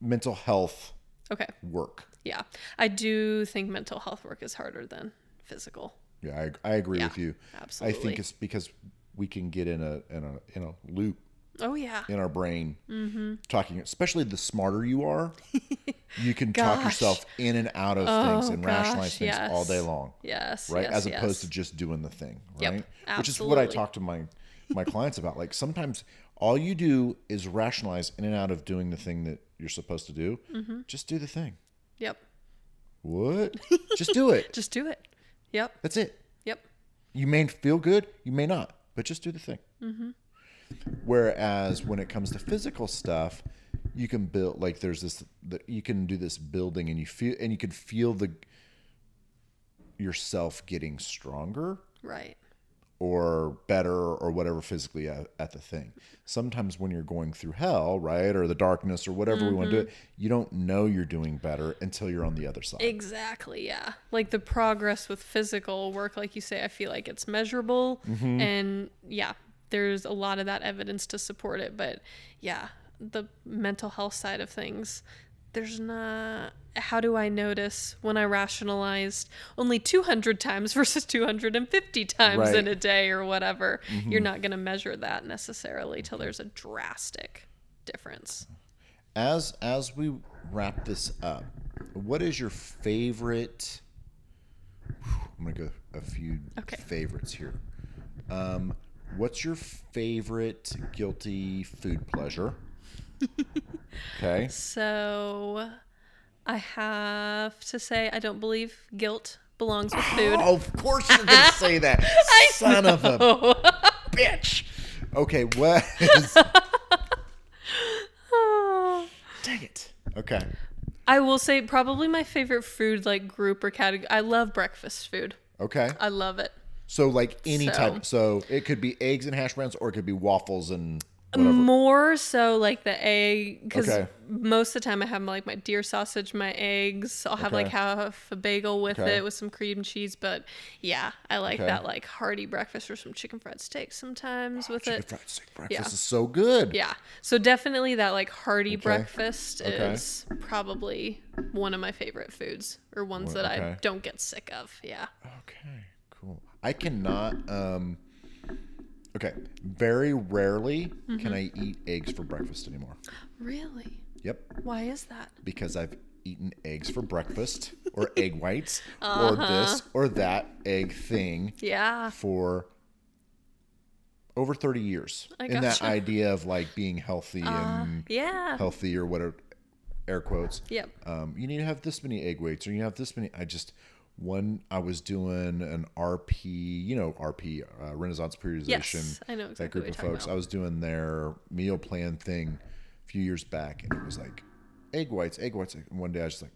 mental health Okay. work. Yeah. I do think mental health work is harder than physical. Yeah, I, I agree Yeah, with you. Absolutely. I think it's because we can get in a in a in a loop Oh yeah. in our brain Mm-hmm. talking. Especially the smarter you are, you can talk yourself in and out of things Oh, and rationalize gosh, things all day long. Yes. right? yes, As opposed yes. to just doing the thing, Yep, right? Which is what I talk to my my clients about. Like sometimes all you do is rationalize in and out of doing the thing that you're supposed to do. Mm-hmm. Just do the thing. Yep. What? just do it. Just do it. Yep. That's it. Yep. You may feel good, you may not, but just do the thing. Whereas when it comes to physical stuff, you can build like there's this you can do this building and you feel and you can feel the yourself getting stronger Right. Or better or whatever physically at, at the thing. Sometimes when you're going through hell, right, or the darkness or whatever we want to do it, you don't know you're doing better until you're on the other side. Exactly. Yeah. Like the progress with physical work, like you say, I feel like it's measurable. Mm-hmm. And yeah, there's a lot of that evidence to support it. But yeah, the mental health side of things, there's not. How do I notice when I rationalized only 200 times versus 250 times Right. Mm-hmm. in a day or whatever? You're not going to measure that necessarily till there's a drastic difference. as as we wrap this up, what is your favorite? I'm gonna go a few Okay. favorites here. Um, What's your favorite guilty food pleasure? okay. So I have to say, I don't believe guilt belongs with food. Oh, of course you're gonna say that. Son of a bitch. Okay, what is Dang it. Okay. I will say, probably my favorite food, like group or category. I love breakfast food. Okay. I love it. So like any So- type so it could be eggs and hash browns or it could be waffles and whatever. More so like the egg, because Okay. most of the time I have like my deer sausage, my eggs. I'll have like half a bagel with Okay. it with some cream cheese. But yeah, I like Okay. that like hearty breakfast or some chicken fried steak sometimes with it. Chicken it. fried steak breakfast Yeah. is so good. Yeah. So definitely that like hearty Okay. breakfast Okay. is probably one of my favorite foods or ones that I don't get sick of. Yeah. Okay, cool. I cannot um Okay, very rarely Mm-hmm. can I eat eggs for breakfast anymore. Really? Yep, Why is that? because I've eaten eggs for breakfast or egg whites or Uh-huh. this or that egg thing Yeah. for over 30 years. I in that idea of like being healthy and Yeah. healthy or whatever air quotes. Yep. Um, you need to have this many egg weights or you have this many. I just one I was doing an RP, you know, RP uh, Renaissance periodization. Yes, I know exactly that group of folks. about. I was doing their meal plan thing a few years back, and it was like egg whites, egg whites. And one day I was just like,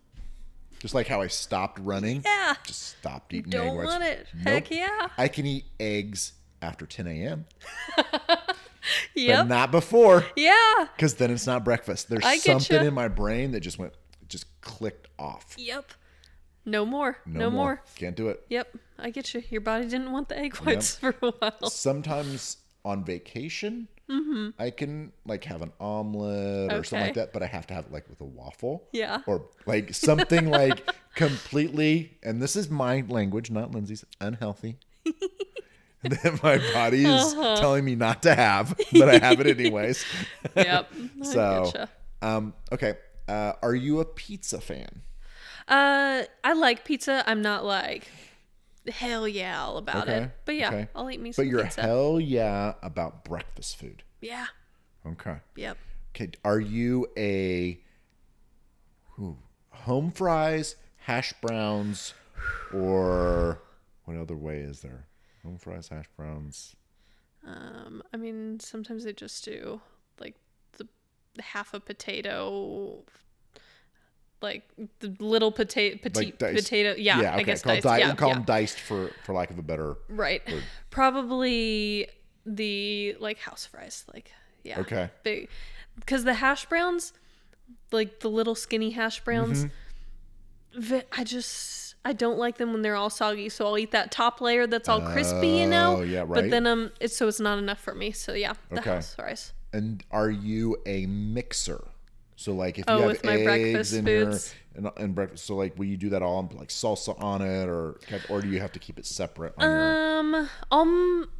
just like how I stopped running. Yeah. Just stopped eating egg Don't whites. want it. Nope. Heck yeah. I can eat eggs after 10 a.m., Yep. but not before, yeah. because then it's not breakfast. There's something in my brain that just went, just clicked off. Yep. No more. No, No, more. more. Can't do it. Yep. I get you. Your body didn't want the egg whites for a while. Sometimes on vacation, I can like have an omelet or something like Mm-hmm. That, but I have to have it like with a waffle. Yeah. Or like something like completely, and this is my language, not Lindsay's, unhealthy. that my body is Uh-huh. telling me not to have, but I have it anyways. Yep. So, um, okay. Uh, are you a pizza fan? Uh, I like pizza. I'm not like hell yeah all about Okay, it. But yeah, okay. I'll eat me some But you're pizza. hell yeah about breakfast food. yeah. Okay. Yep. Okay, are you a ooh, home fries, hash browns, or what other way is there? Home fries, hash browns. Um, I mean, sometimes they just do like the half a potato, like the little potato, petite diced. potato. Yeah, yeah, okay. I guess call, diced. di- yeah, we'll call yeah. them diced for for lack of a better. right. Probably the like house fries. Like yeah. Okay. Big, because the hash browns, like the little skinny hash browns, vi- I just I don't like them when they're all soggy. So I'll eat that top layer that's all crispy, you know. Oh, yeah, right. But then um, it's so it's not enough for me. So yeah, the Okay. house fries. And are you a mixer? So like if you Oh, have with eggs in foods? your and, and breakfast, so like will you do that all like salsa on it, or or do you have to keep it separate? On your, Um, um,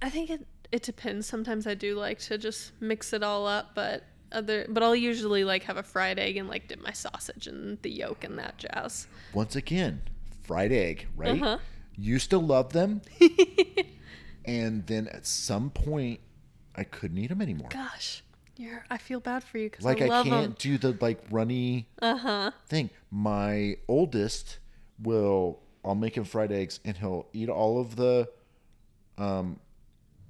I think it it depends. Sometimes I do like to just mix it all up, but other but I'll usually like have a fried egg and like dip my sausage and the yolk and that jazz. once again, fried egg, right? Uh-huh. Used to love them, and then at some point, I couldn't eat them anymore. Gosh, you're I feel bad for you because like I I, can't them. do the like runny Uh huh. thing. My oldest will. I'll make him fried eggs, and he'll eat all of the um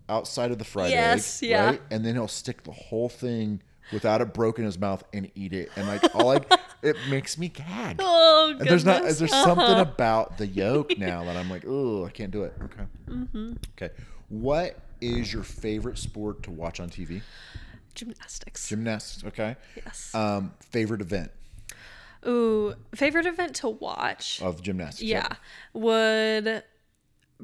outside of the fried Yes, egg, yeah. right? And then he'll stick the whole thing without it broken in his mouth and eat it. And like all like it makes me gag. Oh And there's not. There's Uh-huh. something about the yolk now that I'm like, oh, I can't do it. Okay. Mm-hmm. Okay. What is your favorite sport to watch on TV? Gymnastics. Gymnastics. Okay. yes. Um, favorite event Ooh, favorite event to watch. of gymnastics? yeah, Yep. would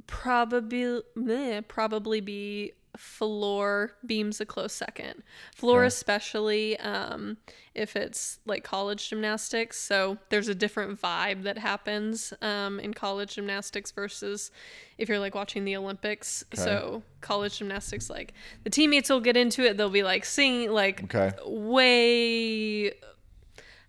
probably meh, probably be floor beams a close second. Floor Okay. especially um, if it's like college gymnastics. So there's a different vibe that happens um, in college gymnastics versus if you're like watching the Olympics. So college gymnastics, like the teammates will get into it. They'll be like singing like Okay. way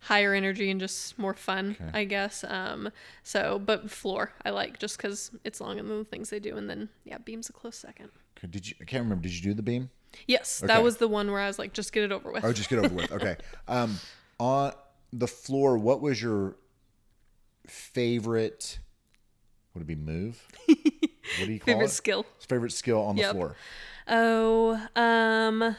higher energy and just more fun, I guess. Um, so, but floor I like just because it's long and the things they do, and then yeah, beam's a close second. Did you? I can't remember. Did you do the beam? Yes, Okay. that was the one where I was like, just get it over with. Oh, just get over with. Okay. Um, on the floor, what was your favorite? Would it be move? What do you call it? Favorite it? skill. Favorite skill on the floor. Oh, um,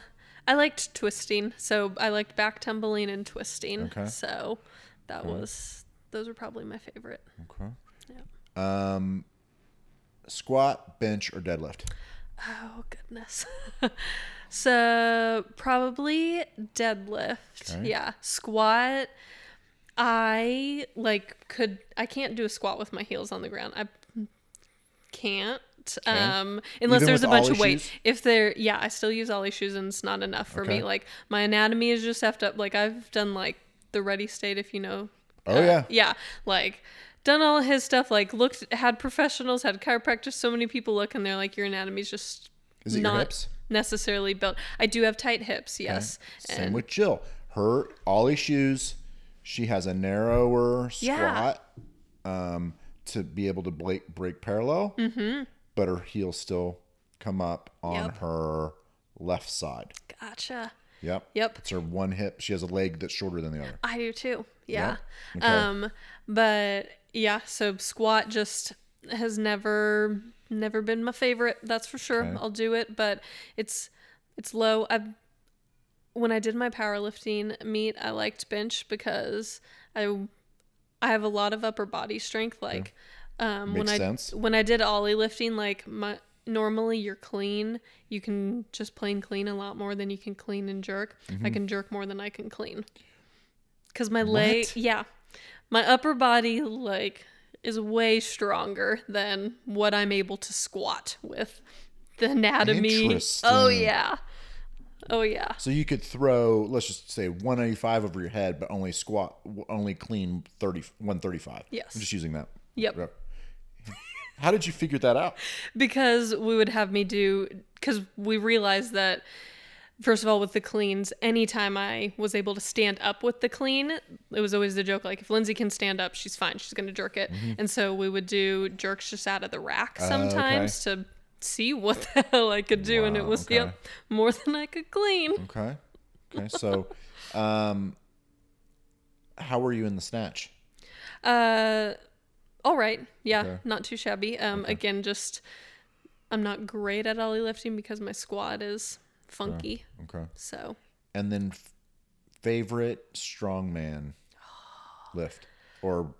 I liked twisting. So I liked back tumbling and twisting. Okay. So that was those were probably my favorite. Okay. Um, squat, bench, or deadlift. Oh goodness. so probably deadlift. Okay. Yeah. Squat. I like could I can't do a squat with my heels on the ground. I can't. Um unless Even there's a bunch of weight. shoes? If there yeah, I still use Oly shoes and it's not enough for Okay. me. Like my anatomy is just effed up. Like I've done like the ready state if you know. Oh, yeah. Yeah. Like done all his stuff, like looked had professionals, had chiropractors, so many people look and they're like, Your anatomy's just Is it your not hips? necessarily built. I do have tight hips, yes. Same And with Jill. Her Oly shoes. She has a narrower Yeah. squat um, to be able to break, break parallel, mm-hmm. but her heels still come up on Yep. her left side. gotcha. Yep. Yep. It's her one hip. She has a leg that's shorter than the other. I do too. Yeah. Okay. Um but yeah, so squat just has never never been my favorite, that's for sure. Okay. I'll do it, but it's it's low. I've when I did my powerlifting meet, I liked bench because I I have a lot of upper body strength like um when Makes I sense. when I did Oly lifting like my normally you're clean you can just plain clean a lot more than you can clean and jerk i can jerk more than i can clean because my leg yeah my upper body like is way stronger than what i'm able to squat with the anatomy oh yeah oh yeah So you could throw, let's just say 185 over your head, but only squat, only clean 30, 135. Yes. I'm just using that. Yep. How did you figure that out? because we would have me do because we realized that first of all with the cleans anytime i was able to stand up with the clean it was always the joke like if lindsay can stand up she's fine she's going to jerk it and so we would do jerks just out of the rack sometimes to see what the hell i could do and it was okay. yep more than i could clean Okay. Okay. So, um, how were you in the snatch? uh all right yeah Okay. not too shabby um again just i'm not great at Oly lifting because my squat is funky Okay. so And then f- favorite strongman lift or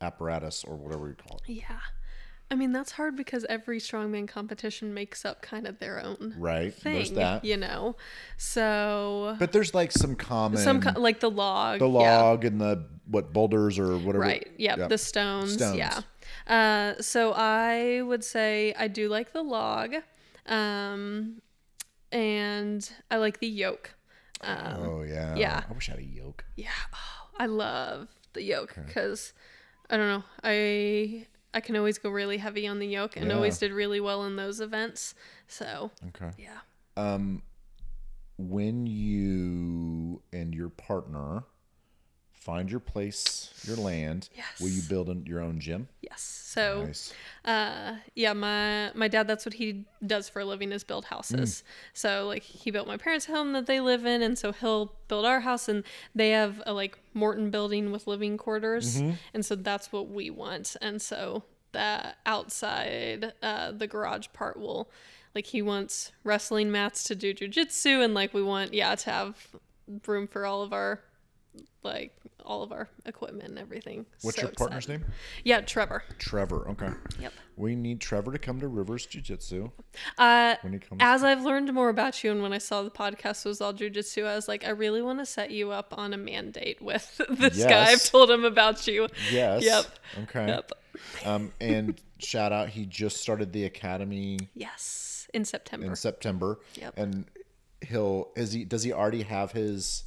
apparatus or whatever you call it. Yeah. I mean, that's hard because every strongman competition makes up kind of their own Right. thing, There's that. you know? So, But there's like some common, some, co- like the log. the yeah. log and the what boulders or whatever. Right. Yep. Yep. The stones. Stones. Yeah. Uh, so I would say I do like the log. Um, and I like the yoke. Um, Oh yeah. yeah. I wish I had a yoke. Yeah. Oh, I love the yoke because I don't know. I I can always go really heavy on the yoke and Yeah. always did really well in those events. So Okay. yeah. Um, when you and your partner find your place, your land, Yes. will you build an, your own gym? Yes. So Nice. uh yeah, my my dad that's what he does for a living is build Mm. houses. So like he built my parents' home that they live in and so he'll build our house and they have a like Morton building with living quarters. Mm-hmm. And so that's what we want. And so the outside uh the garage part will like he wants wrestling mats to do jujitsu and like we want yeah to have room for all of our like all of our equipment and everything. What's So your partner's excited. name? Yeah, Trevor. Trevor. Okay. Yep. We need Trevor to come to Rivers Jiu Jitsu Uh, when he comes. as I've learned more about you and when I saw the podcast was all jujitsu, I was like, I really want to set you up on a mandate with this guy. I've told him about you. yes. Yep. Okay. Yep. Um, and shout out, he just started the academy Yes. In September. in September. Yep. And he'll is he does he already have his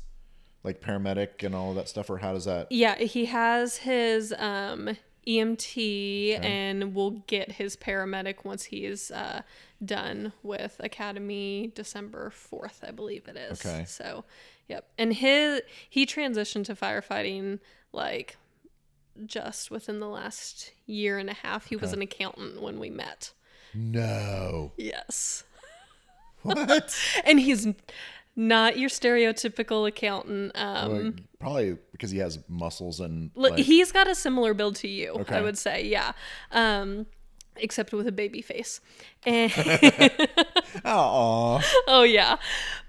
like paramedic and all that stuff, or how does that? yeah, he has his um EMT and will get his paramedic once he's uh, done with Academy December 4th, I believe it is. Okay. So, yep. And his he transitioned to firefighting like just within the last year and a half. He was an accountant when we met. No. Yes. What? And he's not your stereotypical accountant. Um, probably because he has muscles and like, he's got a similar build to you, Okay. I would say. Yeah. Um, except with a baby face. And oh, oh yeah.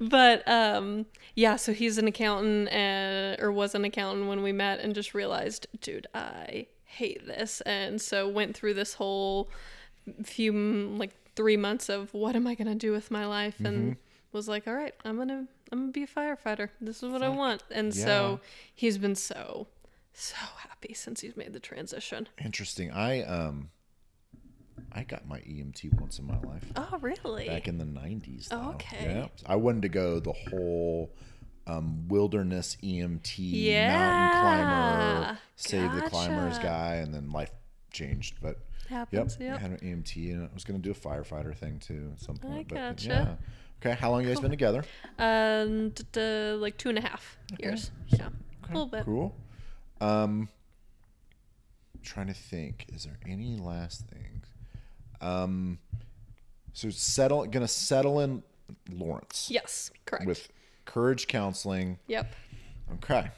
But um yeah, so he's an accountant uh, or was an accountant when we met and just realized, dude, I hate this. And so went through this whole few like 3 months of what am I going to do with my life Mm-hmm. Was like, all right, I'm going to I'm to be a firefighter. This is what I want. And Yeah. so he's been so so happy since he's made the transition. interesting. I um, I got my EMT once in my life. Oh, really? back in the 90s. Oh, okay. Yeah. I wanted to go the whole um, wilderness EMT yeah. mountain climber, save the climbers guy, and then life changed. But Happens, yep, yep, I had an EMT, and I was going to do a firefighter thing too at some point. but gotcha. yeah. Okay, how long you guys been together? Um, like two and a half years. Yeah. A little bit. Cool. Um, trying to think. Is there any last things? Um, so settle. Gonna settle in Lawrence Yes. Correct. with Courage Counseling. yep. Okay.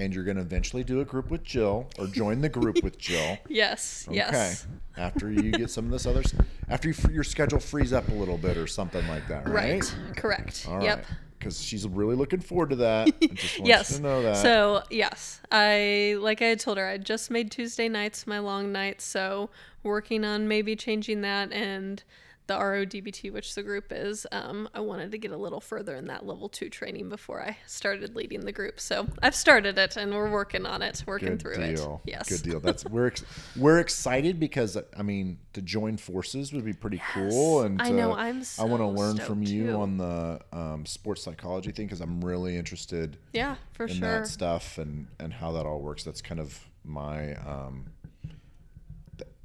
And you're going to eventually do a group with Jill or join the group with Jill. Yes. Yes. Okay. Yes. After you get some of this others, after you, your schedule frees up a little bit or something like that, right? Right. Correct. All yep. right. Because she's really looking forward to that. I just Yes. to know that. So yes, I like I had told her I just made Tuesday nights my long nights, so working on maybe changing that and the RODBT, which the group is. Um, I wanted to get a little further in that level two training before I started leading the group. So I've started it and we're working on it, working Good through deal. it. Yes. Good deal. That's we're ex- we're excited because I mean to join forces would be pretty cool, and I know, I'm I want to learn from you too. on the um, sports psychology thing because I'm really interested Yeah, for in sure. that stuff and and how that all works. That's kind of my um,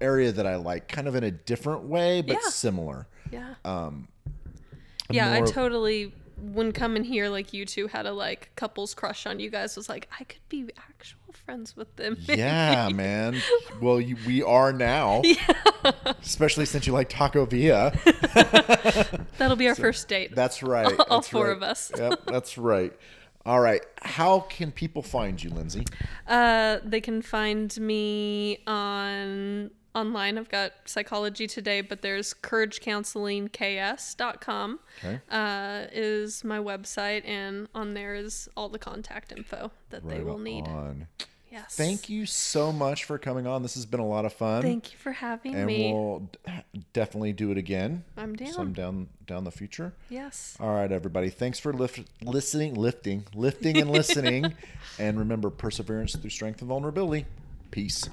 area that I like, kind of in a different way, but Yeah. similar. Yeah. Um, yeah, I totally when coming here like you two had a like couples crush on you guys was like I could be actual friends with them. Yeah, man. Well, you, we are now, Yeah. especially since you like Taco Villa. That'll be our first date. That's right. All that's four right. of us. yep, that's right. All right. How can people find you, Lindsay? Uh, they can find me on online. I've got Psychology Today, but there's CourageCounselingKS.com Okay. uh, is my website, and on there is all the contact info that they will need. on. Yes. Thank you so much for coming on. This has been a lot of fun. Thank you for having and me. And we'll definitely do it again. I'm down. Some down down the future. yes. All right, everybody. Thanks for lift, listening, lifting, lifting, and listening. and remember, perseverance through strength and vulnerability. Peace.